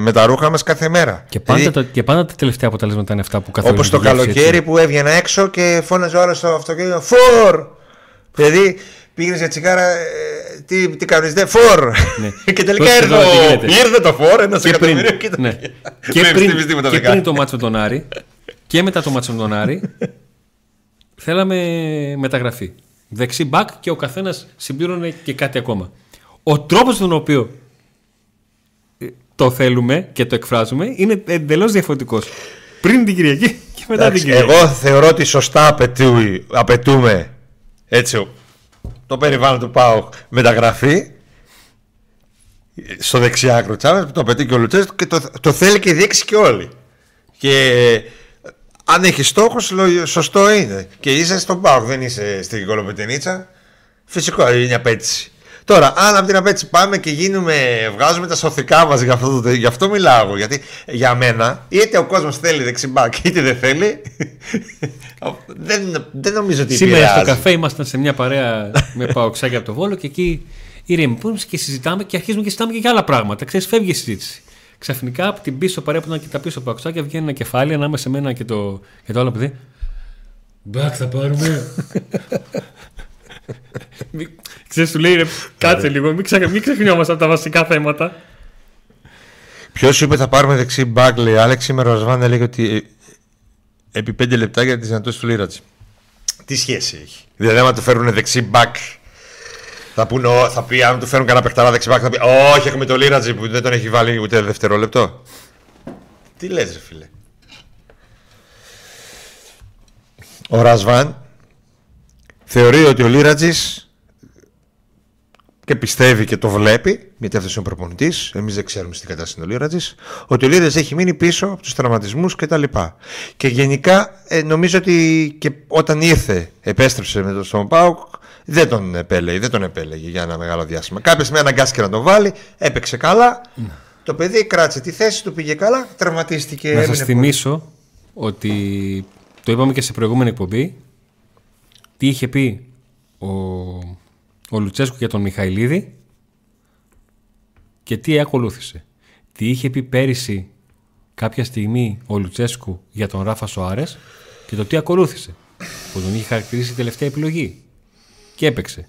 με τα ρούχα μας κάθε μέρα. Και πάντα, τα, και πάντα τα τελευταία αποτελέσματα είναι αυτά που καθόλου. Όπως το καλοκαίρι που έβγαινα έξω και φώναζε ο άλλος στο αυτοκίνητο Φορ! Δηλαδή πήγαινε για τσιγάρα, ε, τι, τι κάνεις, δε, φορ! Ναι. και τελικά Πώς ήρθε, τώρα τι ο- γίνεται. ήρθε το φορ, ένα Και πριν, εκατομμύριο και, ναι. δεν και, πριν, επιστήμης τίποτα και δεν πριν κάνει. το μάτσο με τον Άρη και μετά το μάτσο με τον Άρη θέλαμε μεταγραφή. Δεξί μπακ και ο καθένας συμπλήρωνε και κάτι ακόμα. Ο τρόπος τον οποίο ε, το θέλουμε και το εκφράζουμε είναι εντελώς διαφορετικός. Πριν την Κυριακή και μετά Εντάξει, την Κυριακή. εγώ θεωρώ ότι σωστά απαιτούει- απαιτούμε έτσι, το περιβάλλον του ΠΑΟΚ μεταγραφή στο δεξιάκρο τσάβες που το απαιτεί και ο Λουτσέσκου και το, το θέλει και η διοίκηση και όλοι. Και ε, αν έχεις στόχο, σωστό είναι. Και είσαι στον ΠΑΟΚ, δεν είσαι στην Κολοπετενίτσα. Φυσικό είναι η απέτηση. Τώρα, αν από την απέτηση πάμε και γίνουμε, βγάζουμε τα σωθικά μας για αυτό, το- γι' αυτό μιλάω εγώ. Γιατί για μένα, είτε ο κόσμος θέλει δεξιμπάκ, είτε δεν θέλει. δεν, δεν νομίζω ότι Σήμερα στο επηρεάζει. καφέ ήμασταν σε μια παρέα με παοξάκια από το Βόλο και εκεί ηρεμούμε και συζητάμε και αρχίζουμε και συζητάμε και για άλλα πράγματα. Ξέρεις, φεύγει η συζήτηση. Ξαφνικά από την πίσω παρέα που ήταν και τα πίσω παοξάκια βγαίνει ένα κεφάλι ανάμεσα σε μένα και το, και το άλλο παιδί. Μπακ θα πάρουμε. Μη- Ξέρεις, του λέει ρε, κάτσε λίγο, μην, ξα... μην ξεχνιόμαστε από τα βασικά θέματα. Ποιος σου είπε θα πάρουμε δεξί μπακ, λέει Άλεξ. Σήμερα ο Ρασβάν έλεγε ότι ε, επί 5 λεπτά για τις δυνατότητες του Λίρατζη. Τι σχέση έχει; Δηλαδή, άμα του φέρουν δεξί μπακ, θα, πούνε, «Ω», θα πει, αν του φέρουν κανένα παιχταρά δεξί μπακ, θα πει Όχι, έχουμε το Λίρατζη που δεν τον έχει βάλει ούτε δευτερόλεπτο. Τι λες ρε φίλε; Ο Ρασβάν θεωρεί ότι ο Λίρατζης και πιστεύει και το βλέπει, γιατί αυτός είναι ο προπονητής, εμείς δεν ξέρουμε στην κατάσταση είναι ο Λίρατζης, ότι ο Λίρατζης έχει μείνει πίσω από τους τραυματισμούς κτλ. Και γενικά ε, νομίζω ότι και όταν ήρθε, επέστρεψε με τον στον Πάουκ, δεν τον επέλεγε, δεν τον επέλεγε για ένα μεγάλο διάστημα. Κάποια στιγμή αναγκάστηκε να τον βάλει, έπαιξε καλά. Το παιδί κράτησε τη θέση του, πήγε καλά, τραυματίστηκε. Να έμεινε σας πολύ. θυμίσω ότι το είπαμε και σε προηγούμενη εκπομπή τι είχε πει ο, ο Λουτσέσκου για τον Μιχαηλίδη και τι ακολούθησε. Τι είχε πει πέρυσι κάποια στιγμή ο Λουτσέσκου για τον Ράφα Σοάρες και το τι ακολούθησε. Που τον είχε χαρακτηρίσει η τελευταία επιλογή. Και έπαιξε.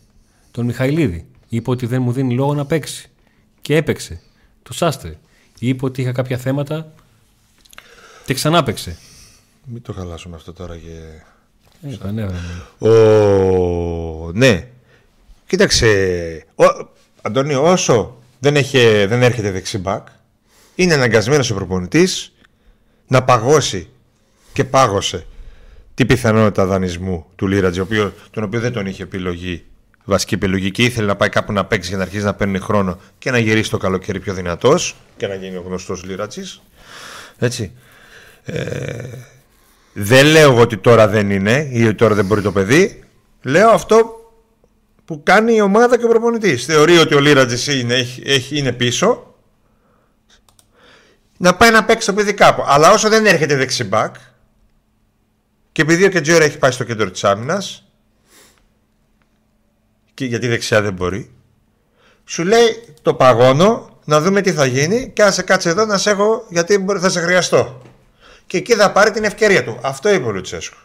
Τον Μιχαηλίδη. Είπε ότι δεν μου δίνει λόγο να παίξει. Και έπαιξε. Το Σάστρε. Είπε ότι είχα κάποια θέματα και ξανά παίξε. Μην το χαλάσουμε αυτό τώρα και. Ε, τα νεύρα μου. Ο... Ναι. Κοίταξε. Ο... Αντώνη, όσο δεν, έχει... δεν έρχεται δεξί μπακ, είναι αναγκασμένος ο προπονητής να παγώσει και πάγωσε την πιθανότητα δανεισμού του Λίρατζ, τον οποίο δεν τον είχε επιλογή, βασική επιλογή και ήθελε να πάει κάπου να παίξει για να αρχίσει να παίρνει χρόνο και να γυρίσει το καλοκαίρι πιο δυνατός και να γίνει ο γνωστός Λίρατζης. Έτσι. Ε, δεν λέω ότι τώρα δεν είναι ή ότι τώρα δεν μπορεί το παιδί. Λέω αυτό που κάνει η ομάδα και ο προπονητής. Θεωρεί ότι ο Λίρατζης είναι, έχει, είναι πίσω. Να πάει να παίξει το παιδί κάπου. Αλλά όσο δεν έρχεται δεξιμπάκ, και επειδή ο Κεντζόρα έχει πάει στο κέντρο της άμυνας, και γιατί δεξιά δεν μπορεί, σου λέει το παγώνω να δούμε τι θα γίνει και αν σε κάτσε εδώ να σε έχω γιατί θα σε χρειαστώ. Και εκεί θα πάρει την ευκαιρία του. Αυτό είπε ο Λουτσέσκου.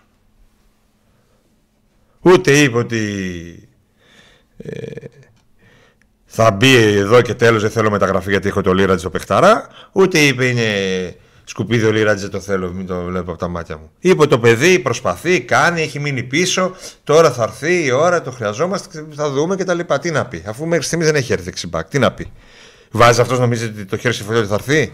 Ούτε είπε ότι ε, θα μπει εδώ και τέλος δεν θέλω μεταγραφή γιατί έχω το Λίρατζ το παιχταρά. Ούτε είπε είναι σκουπίδι ο Λίρατζ δεν το θέλω μην το βλέπω από τα μάτια μου. Είπε το παιδί προσπαθεί, κάνει, έχει μείνει πίσω. Τώρα θα έρθει η ώρα, το χρειαζόμαστε, θα δούμε κτλ. Τι να πει, αφού μέχρι στιγμής δεν έχει έρθει δεξιμπάκ, τι να πει. Βάζει αυτός νομίζει ότι το χέρι συμφωνεί ότι θα έρθει.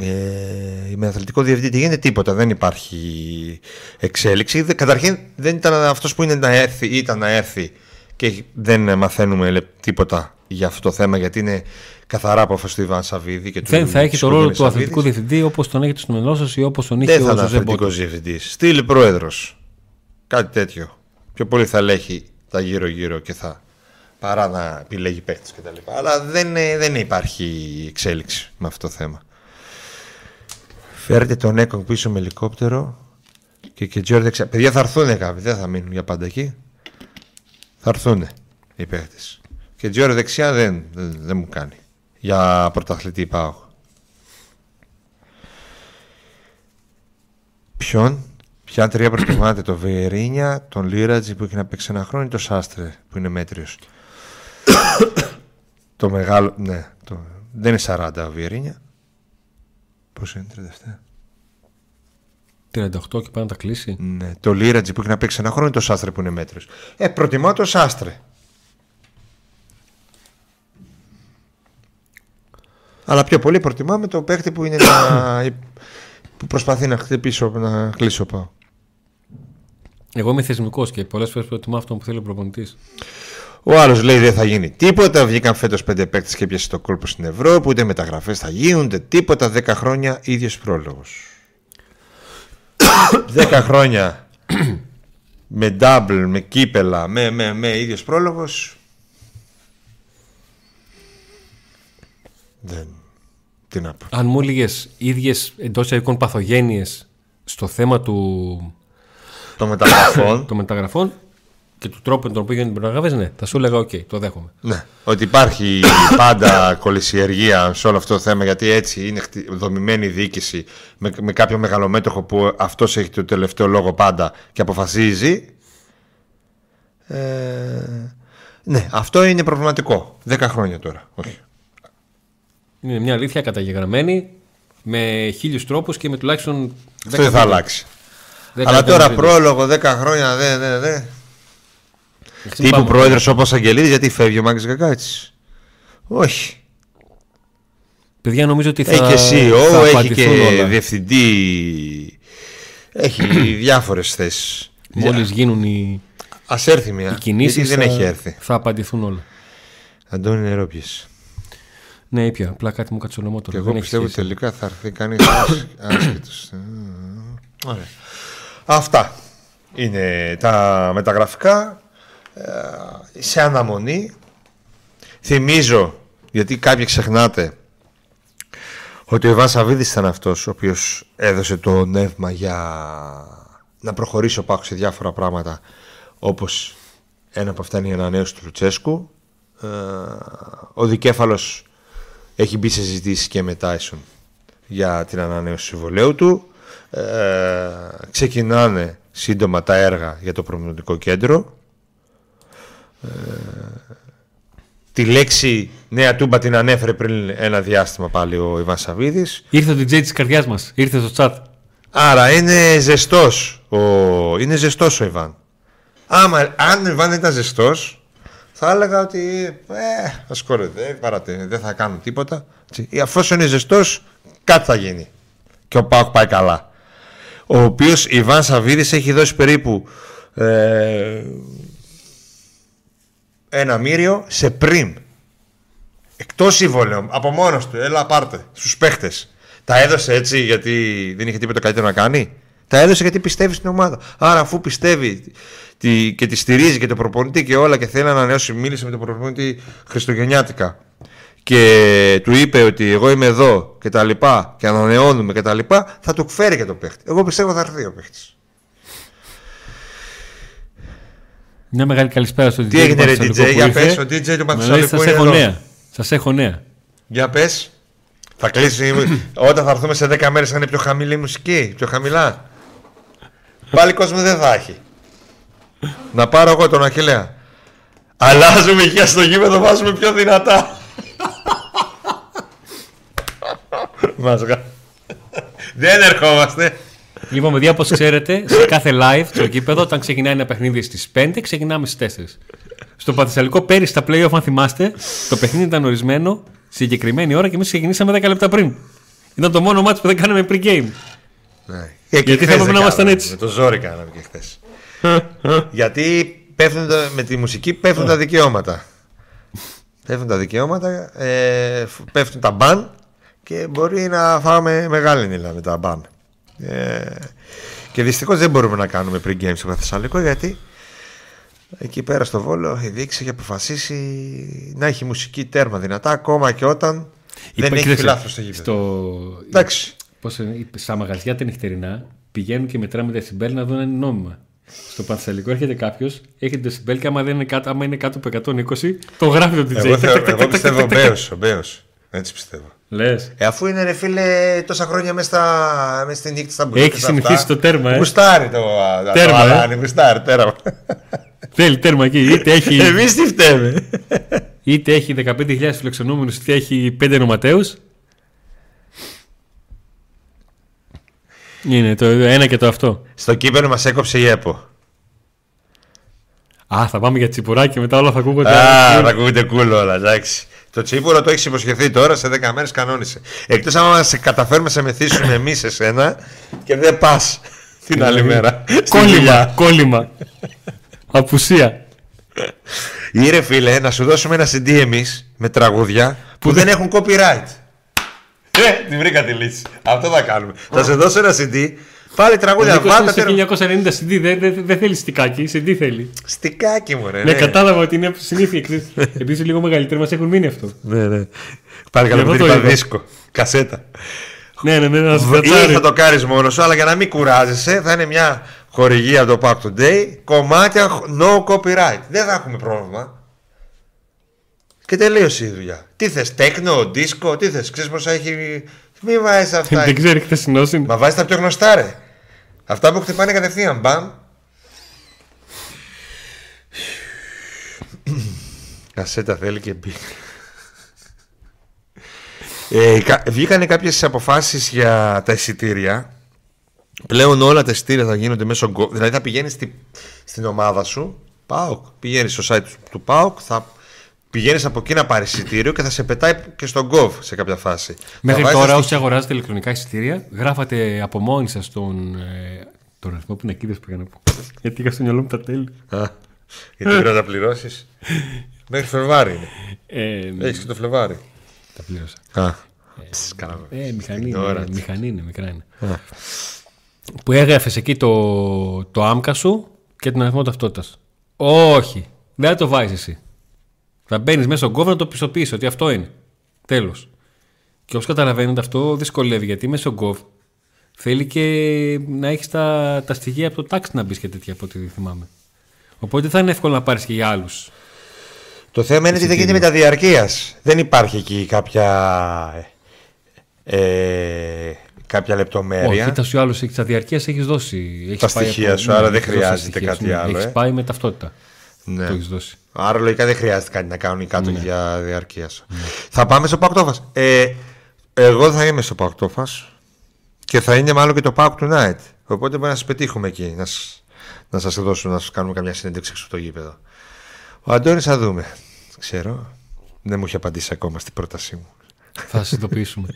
Ε, με αθλητικό διευθυντή γίνεται τίποτα, δεν υπάρχει εξέλιξη. Καταρχήν δεν ήταν αυτός που είναι να έρθει, ήταν να έρθει και δεν μαθαίνουμε τίποτα για αυτό το θέμα γιατί είναι καθαρά απόφαση του Ιβάν Σαββίδη. Και του δεν θα έχει το ρόλο του αθλητικού διευθυντή όπως τον έχετε στο μυαλό σας ή όπως τον είχε ο Δεν θα είναι αθλητικός διευθυντής. Στείλει πρόεδρος. Κάτι τέτοιο. Πιο πολύ θα λέγει τα γύρω-γύρω και θα παρά να επιλέγει παίχτε κτλ. Αλλά δεν, δεν υπάρχει εξέλιξη με αυτό το θέμα. Φέρτε τον Έκογκ πίσω με ελικόπτερο και και Τζόρ δεξιά. Παιδιά θα έρθουν κάποιοι, δεν θα μείνουν για πάντα εκεί. Θα έρθουν οι παίχτε. Και Τζόρ δεξιά δεν, δεν, μου κάνει. Για πρωταθλητή πάω. Ποιον, ποια τρία προτιμάτε, το Βερίνια, τον Λίρατζι που έχει να παίξει ένα χρόνο ή το Σάστρε που είναι μέτριος; το μεγάλο, ναι, το, δεν είναι 40 ο Βιερίνια. Πόσο είναι, 37. 38 και πάει να τα κλείσει. Ναι, το Λίρατζι που έχει να παίξει ένα χρόνο ή το Σάστρε που είναι μέτριος. Ε, προτιμώ το Σάστρε. Αλλά πιο πολύ προτιμάμε το παίχτη που είναι να... που προσπαθεί να χτυπήσω, να κλείσω πάω. Εγώ είμαι θεσμικός και πολλές φορές προτιμώ αυτό που θέλει ο προπονητής. Ο άλλος λέει δεν θα γίνει τίποτα. Βγήκαν φέτος πέντε παίκτες και πιασε το κόλπο στην Ευρώπη. Ούτε μεταγραφές θα γίνονται. Τίποτα. Δέκα χρόνια ίδιος πρόλογος. Δέκα χρόνια με double, με κύπελα, με, με, με ίδιος πρόλογος δεν, τι να πω. Αν μου έλεγες ίδιες εντός εικόν παθογένειες στο θέμα του των μεταγραφών, των μεταγραφών και του τρόπου με τον οποίο γίνονται οι μεταγραφές, ναι, θα σου έλεγα: οκ, το δέχομαι. Ναι, ότι υπάρχει πάντα κωλυσιεργία σε όλο αυτό το θέμα, γιατί έτσι είναι δομημένη η διοίκηση με, με κάποιο μεγαλομέτωχο που αυτός έχει το τελευταίο λόγο πάντα και αποφασίζει. Ε, ναι, αυτό είναι προβληματικό. Δέκα χρόνια τώρα. Όχι. Είναι μια αλήθεια καταγεγραμμένη με χίλιους τρόπους και με τουλάχιστον. Αυτό δεν θα αλλάξει. Αλλά τώρα πρόλογο 10 χρόνια δεν. Δε, δε. Τύπου πρόεδρος όπως Αγγελίδης, γιατί φεύγει ο Μάγκης Γκαγκάτση. Όχι. Παιδιά, νομίζω ότι θα. Έχει και CEO, έχει και όλα. διευθυντή. Έχει διάφορες θέσεις. Μόλις γίνουν οι. Α έρθει μια. Οι κινήσεις δεν έχει έρθει. Θα απαντηθούν όλα. Αντώνη Νερόπιες. Ναι, ήπια. Απλά κάτι μου κάτσε Και εγώ πιστεύω ότι τελικά θα έρθει κανείς άσχετος. Ωραία. Αυτά είναι τα μεταγραφικά ε, σε αναμονή. Θυμίζω, γιατί κάποιοι ξεχνάτε, ότι ο Ιβάν Σαββίδης ήταν αυτός ο οποίος έδωσε το νεύμα για να προχωρήσει ο Πάκος σε διάφορα πράγματα όπως ένα από αυτά είναι η ανανέωση του Λουτσέσκου. Ε, ο Δικέφαλος έχει μπει σε συζητήσεις και με Τάισον για την ανανέωση του συμβολέου του. Ε, ξεκινάνε σύντομα τα έργα για το προμηνωτικό κέντρο. Ε, τη λέξη νέα τούμπα την ανέφερε πριν ένα διάστημα πάλι ο Ιβάν Σαββίδης. Ήρθε το DJ της καρδιάς μας, ήρθε στο chat. Άρα είναι ζεστός ο, είναι ζεστός ο Ιβάν. Άμα, αν ο Ιβάν ήταν ζεστός, θα έλεγα ότι ε, ασχολείται, δεν θα κάνουν τίποτα. Αφού είναι ζεστός, κάτι θα γίνει. Και ο Πάοκ πάει καλά. Ο οποίος Ιβάν Σαββίδης έχει δώσει περίπου ε, ένα μύριο σε πριν. Εκτός συμβολέου, από μόνος του, έλα πάρτε στους παίχτες. Τα έδωσε έτσι γιατί δεν είχε τίποτα καλύτερο να κάνει; Τα έδωσε γιατί πιστεύει στην ομάδα. Άρα, αφού πιστεύει και τη στηρίζει και το προπονητή και όλα και θέλει να ανανεώσει, μίλησε με τον προπονητή Χριστουγεννιάτικα και του είπε ότι εγώ είμαι εδώ και τα λοιπά και ανανεώνουμε και τα λοιπά, θα του φέρει και το παίχτη. Εγώ πιστεύω θα έρθει ο παίχτης. Μια μεγάλη καλησπέρα στο DJ. Τι έγινε, ρε DJ, για πες, ο DJ του Παθησαλικού είναι έχω νέα. Σας έχω νέα. Για πες. Θα κλείσει όταν θα έρθουμε σε 10 μέρες, θα είναι πιο χαμηλή η μουσική, πιο χαμηλά. Πάλι κόσμο δεν θα έχει. Να πάρω εγώ τον Αχιλέα. Αλλάζουμε ηχεία στο γήπεδο, βάζουμε πιο δυνατά. Μάσκα. Δεν ερχόμαστε. Λοιπόν, παιδιά, όπως ξέρετε, σε κάθε live στο γήπεδο, όταν ξεκινάει ένα παιχνίδι στις 5, ξεκινάμε στις 4. Στο Παθησαλικό πέρυσι στα playoff, αν θυμάστε, το παιχνίδι ήταν ορισμένο συγκεκριμένη ώρα και εμείς ξεκινήσαμε 10 λεπτά πριν. Ήταν το μόνο μάτι που δεν κάναμε pre-game. Ναι. Γιατί θα έπρεπε να ήμασταν έτσι. Με το ζόρι κάναμε και χθες. Γιατί πέφτουν, με τη μουσική πέφτουν τα δικαιώματα. Πέφτουν τα δικαιώματα, ε, πέφτουν τα μπαν και μπορεί να φάμε μεγάλη νύλα με τα μπαν. Ε, και δυστυχώς δεν μπορούμε να κάνουμε pre-game στο Θεσσαλικό γιατί εκεί πέρα στο Βόλο η διοίκηση έχει αποφασίσει να έχει μουσική τέρμα δυνατά ακόμα και όταν δεν έχει φιλάθρο στο γήπεδο. Στο... Εντάξει. Πώς είναι, στα μαγαζιά τα νυχτερινά πηγαίνουν και μετράμε τα συμπέλ να δουν αν είναι νόμιμα. Στο Πανθεσσαλικό έρχεται κάποιος, έχει το συμπέλ και άμα, δεν είναι κάτω, άμα είναι κάτω από 120, το γράφει το DJ. Εγώ, εγώ πιστεύω ο Μπέος. Έτσι πιστεύω. Λες. Ε, αφού είναι ρε φίλε τόσα χρόνια μέσα, μέσα στη νύχτα στα μπουκιά. Έχεις συνηθίσει το τέρμα, ε; Γουστάρει το, τέρμα. Το αλάνι, γουστάρει, τέρμα. Θέλει τέρμα εκεί. Είτε έχει. Εμείς τι φταίμε. Είτε έχει 15.000 φιλοξενούμενους, είτε έχει 5 νοματέους. Είναι το ένα και το αυτό. Στο κύπελο μας έκοψε η ΕΠΟ. Α, θα πάμε για τσιπουράκι και μετά όλα θα ακούγονται. Α, θα ακούγονται κούλο όλα, εντάξει. Το τσίπουρο το έχει υποσχεθεί τώρα σε 10 μέρες κανόνισε. Εκτός άμα σε καταφέρουμε σε μεθύσουμε εμείς εσένα και δεν πας την άλλη μέρα. Κόλλημα. Κόλλημα. Απουσία. Ήρε φίλε, να σου δώσουμε ένα CD εμείς με τραγούδια που δεν έχουν copyright. Ε, την βρήκα τη λύση. Αυτό θα κάνουμε. Θα σε δώσω ένα CD Πάλι τραγούδια. Βάλτε το 1990 CD δεν δε, δε θέλεις στικάκι, CD θέλει. Στικάκι μου, ρε. Ναι, ναι. κατάλαβα ότι είναι συνήθεια. Επίση λίγο μεγαλύτερο μας έχουν μείνει αυτό. Ναι, ναι. Πάλι καλά το δίσκο. Κασέτα. Ναι, ναι, ναι. Να Ή θα το κάνει μόνος σου, αλλά για να μην κουράζεσαι, θα είναι μια χορηγία από το Pack Today. Κομμάτια no copyright. Δεν θα έχουμε πρόβλημα. Και τελείωσε η δουλειά. Τι θες, τέκνο, δίσκο, τι θες, ξέρεις πώ έχει. Μη βάζεις αυτά. Δεν ξέρει χθεσινό είναι. Μα βάζεις τα πιο γνωστά, ρε. Αυτά που χτυπάνε κατευθείαν. Μπαμ. Κασέτα θέλει και μπει. Ε, βγήκανε κάποιες αποφάσεις για τα εισιτήρια. Πλέον όλα τα εισιτήρια θα γίνονται μέσω Go. Δηλαδή θα πηγαίνεις στη, στην ομάδα σου, ΠΑΟΚ. Πηγαίνεις στο site του ΠΑΟΚ, θα πηγαίνεις από εκεί να πάρεις εισιτήριο και θα σε πετάει και στον Gov σε κάποια φάση. Μέχρι τώρα, όσοι αγοράζετε ηλεκτρονικά εισιτήρια, γράφατε από μόνοι σας τον, ε, τον αριθμό πινακίδε που είχα να πω. Γιατί είχα στο μυαλό μου τα τέλη. γιατί πρέπει να τα πληρώσεις. Μέχρι Φλεβάρι είναι. Ε, Έχεις και το Φλεβάρι. Τα πλήρωσα. Α. Ε, ε, μηχανή, είναι, μηχανή είναι, μικρά είναι. Που έγραφες εκεί το, το άμκα σου και τον αριθμό ταυτότητας. Όχι, δεν θα το βάζεις εσύ. Θα μπαίνεις μέσα στον κόβο να το πιστοποιήσει ότι αυτό είναι. Τέλος. Και όπως καταλαβαίνετε, αυτό δυσκολεύει γιατί μέσα στον κόβ θέλει και να έχεις τα, τα στοιχεία από το τάξη να μπεις και τέτοια από ό,τι θυμάμαι. Οπότε θα είναι εύκολο να πάρεις και για άλλους. Το θέμα είναι ότι δεν γίνεται με τα διαρκείας. Δεν υπάρχει εκεί κάποια. Ε, κάποια λεπτομέρεια. Όχι, κοίτας, ο άλλος έχεις τα διαρκείας, έχεις δώσει. Έχεις τα στοιχεία σου, άρα δεν χρειάζεται κάτι άλλο. Έχεις ε. πάει με ταυτότητα. Ναι. Το έχεις δώσει. Άρα λογικά δεν χρειάζεται κάτι να κάνουν οι κάτω ναι. για διαρκείας σου. Ναι. Θα πάμε στο Πακτόφα. Ε, εγώ θα είμαι στο Πακτόφα και θα είναι μάλλον και το Pack Tonight. Οπότε μπορεί να σας πετύχουμε εκεί, να, να σας δώσουμε, να σας κάνουμε καμιά συνέντευξη στο το γήπεδο. Ο Αντώνης θα δούμε. Ξέρω. Δεν μου έχει απαντήσει ακόμα στην πρότασή μου. Θα συνειδητοποιήσουμε.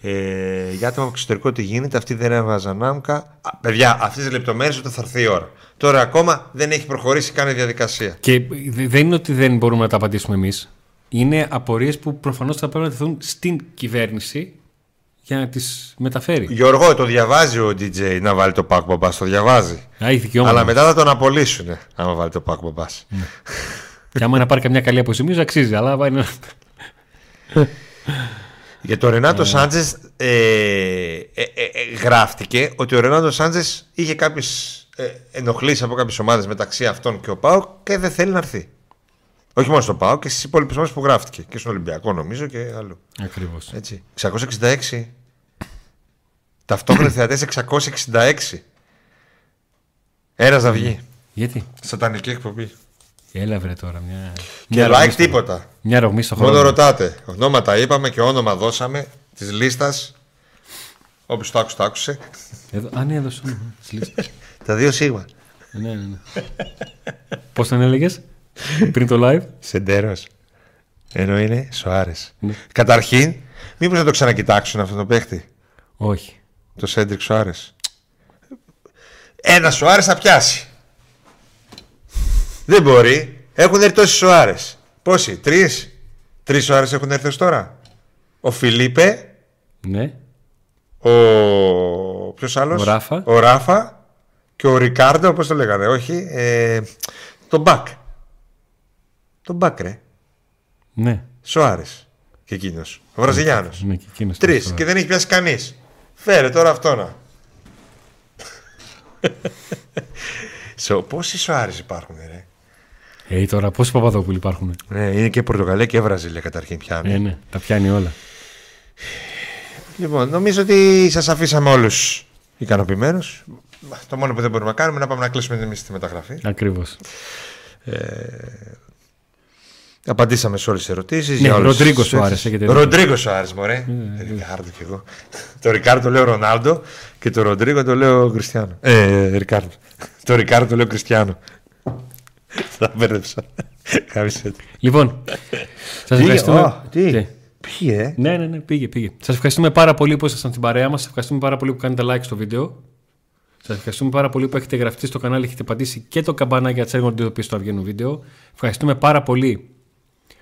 Ε, για άτομα από εξωτερικό τι γίνεται, αυτή δεν έβαζαν άμκα. Α, παιδιά, αυτές τις λεπτομέρειες όταν θα έρθει η ώρα. Τώρα ακόμα δεν έχει προχωρήσει καν η διαδικασία. Και δε- δεν είναι ότι δεν μπορούμε να τα απαντήσουμε εμείς. Είναι απορίες που προφανώς θα πρέπει να τεθούν στην κυβέρνηση για να τις μεταφέρει. Γιώργο, το διαβάζει ο DJ να βάλει το Πάκ Μπαμπά, το διαβάζει. Α, έχει δικαιώματα. Αλλά μετά θα τον απολύσουν άμα βάλει το Πάκ Μπαμπά. Και άμα να πάρει καμιά καλή αποζημίωση, αξίζει. Αλλά πάει να- Για τον Ρενάτο Σάντζες ε, ε, ε, ε, γράφτηκε ότι ο Ρενάτο Σάντζες είχε κάποιες ε, ενοχλήσεις από κάποιες ομάδες μεταξύ αυτών και ο Πάοκ και δεν θέλει να έρθει. Όχι μόνο στο Πάοκ και στις υπόλοιπες ομάδες που γράφτηκε. Και στον Ολυμπιακό νομίζω και αλλού. Ακριβώς. Έτσι. 666. Ταυτόχρονα θεατές 666. Ένας να βγει. Γιατί; Σατανική εκπομπή. Έλα βρε τώρα. Μια, Και μια like ρογμή στο- τίποτα. Μια ρογμή στο Μόνο χρόνο. ρωτάτε. Ονόματα είπαμε και όνομα δώσαμε της λίστας. Όποιος το άκουσε, το άκουσε. Εδώ, α, ναι, έδωσε όνομα. Της λίστας. Τα δύο σίγμα. ναι, ναι, ναι. Πώς τον έλεγες; Πριν το live; Σεντέρος. Ενώ είναι Σοάρες. Ναι. Καταρχήν, μήπως να το ξανακοιτάξουν αυτόν τον παίχτη; Όχι. Το Σέντρικ Σοάρες. Ένα Σοάρες θα πιάσει. Δεν μπορεί. Έχουν έρθει τόσοι Σοάρες. Πόσοι, τρεις; Τρεις Σοάρες έχουν έρθει ως τώρα. Ο Φιλίπε, Ναι. ο. Ποιος άλλος; Ο Ράφα. Ο Ράφα και ο Ρικάρντο, πώς το λέγανε, όχι. Ε, τον Μπακ. Τον Μπακ, ρε. Ναι. Σοάρες. Και εκείνος. Ο Βραζιλιάνος. ναι και εκείνος Τρεις. τώρα. Και δεν έχει πιάσει κανείς. Φέρε τώρα αυτό να. Σο, πόσοι Σοάρες υπάρχουν, ρε. Ε, τώρα πόσοι Παπαδόπουλοι υπάρχουν; Ναι, είναι και Πορτογαλία και Βραζιλία καταρχήν πιάνει. Ε, ναι, τα πιάνει όλα. Λοιπόν, νομίζω ότι σας αφήσαμε όλους ικανοποιημένους. Το μόνο που δεν μπορούμε να κάνουμε είναι να πάμε να κλείσουμε εμείς τη μεταγραφή. Ακριβώς. Απαντήσαμε σε όλες τις ερωτήσεις. Ναι, Ροντρίγκο Σοάρες, έχετε δίκιο. Ροντρίγκο Σοάρε, μωρέ. Ε, Ρικάρντο κι εγώ. Το Ρικάρντο το λέω Ρονάλντο και το Ροντρίγκο το λέω Κριστιανό. Ε, Ρικάρντο. Το Ρικάρντο το λέω Κριστιανό. Θα μπέρδεψα. Κάμισε. Λοιπόν, σας Τι, ευχαριστούμε. α, τι; Τι; Ποιοι, ε. Ναι, ναι, ναι, πήγε, πήγε. Σας ευχαριστούμε πάρα πολύ που ήσασταν στην παρέα μας. Σας ευχαριστούμε πάρα πολύ που κάνετε like στο βίντεο. Σας ευχαριστούμε πάρα πολύ που έχετε γραφτεί στο κανάλι, έχετε πατήσει και το καμπανάκι για τσέργο να το βγαίνουν βίντεο. Ευχαριστούμε πάρα πολύ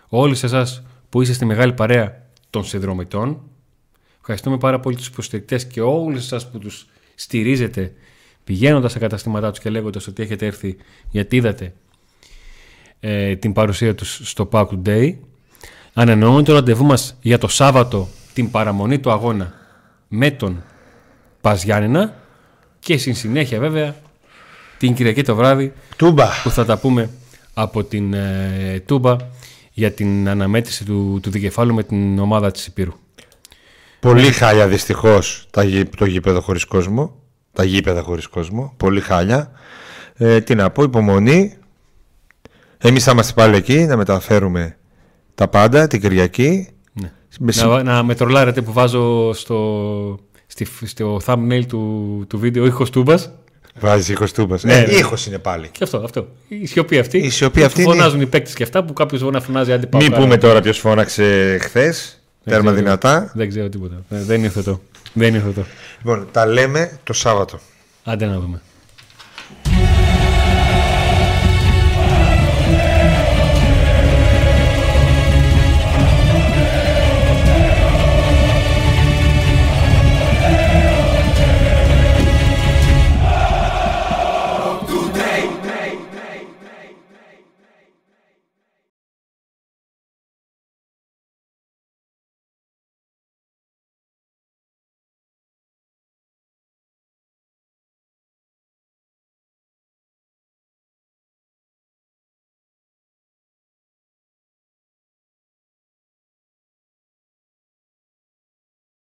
όλους εσάς που είστε στη μεγάλη παρέα των συνδρομητών. Ευχαριστούμε πάρα πολύ τους υποστηρικτές και όλους εσάς που τους στηρίζετε πηγαίνοντας στα καταστήματά τους και λέγοντας ότι έχετε έρθει γιατί είδατε ε, την παρουσία τους στο Pack Today. Ανανεώνουμε το ραντεβού μας για το Σάββατο την παραμονή του αγώνα με τον Πας Γιάννενα και στην συνέχεια βέβαια την Κυριακή το βράδυ Τούμπα. που θα τα πούμε από την ε, Τούμπα για την αναμέτρηση του, του δικεφάλου με την ομάδα της Υπήρου. Πολύ χάλια δυστυχώς το γήπεδο χωρίς κόσμο. Τα γήπεδα χωρίς κόσμο. Πολύ χάλια. Ε, τι να πω, υπομονή. Εμείς θα είμαστε πάλι εκεί να μεταφέρουμε τα πάντα την Κυριακή. Ναι. Με συ- Να, να με τρολάρετε που βάζω στο, στη, στο thumbnail του, του βίντεο ήχος Τούμπας. Βάζεις ήχος τούμπας. Ναι, ε, ναι. ήχος είναι πάλι. Και αυτό, αυτό. Η σιωπή αυτή. Η σιωπή αυτή είναι- Φωνάζουν οι παίκτες και αυτά που κάποιος μπορεί να φωνάζει άντε πάω Μην κάρα. πούμε τώρα ποιος φώναξε χθες. Τέρμα ξέρω. δυνατά. Δεν ξέρω τίποτα. Ε, Δεν είναι θετό. Δεν είναι θετό. Λοιπόν, τα λέμε το Σάββατο. Άντε να δούμε.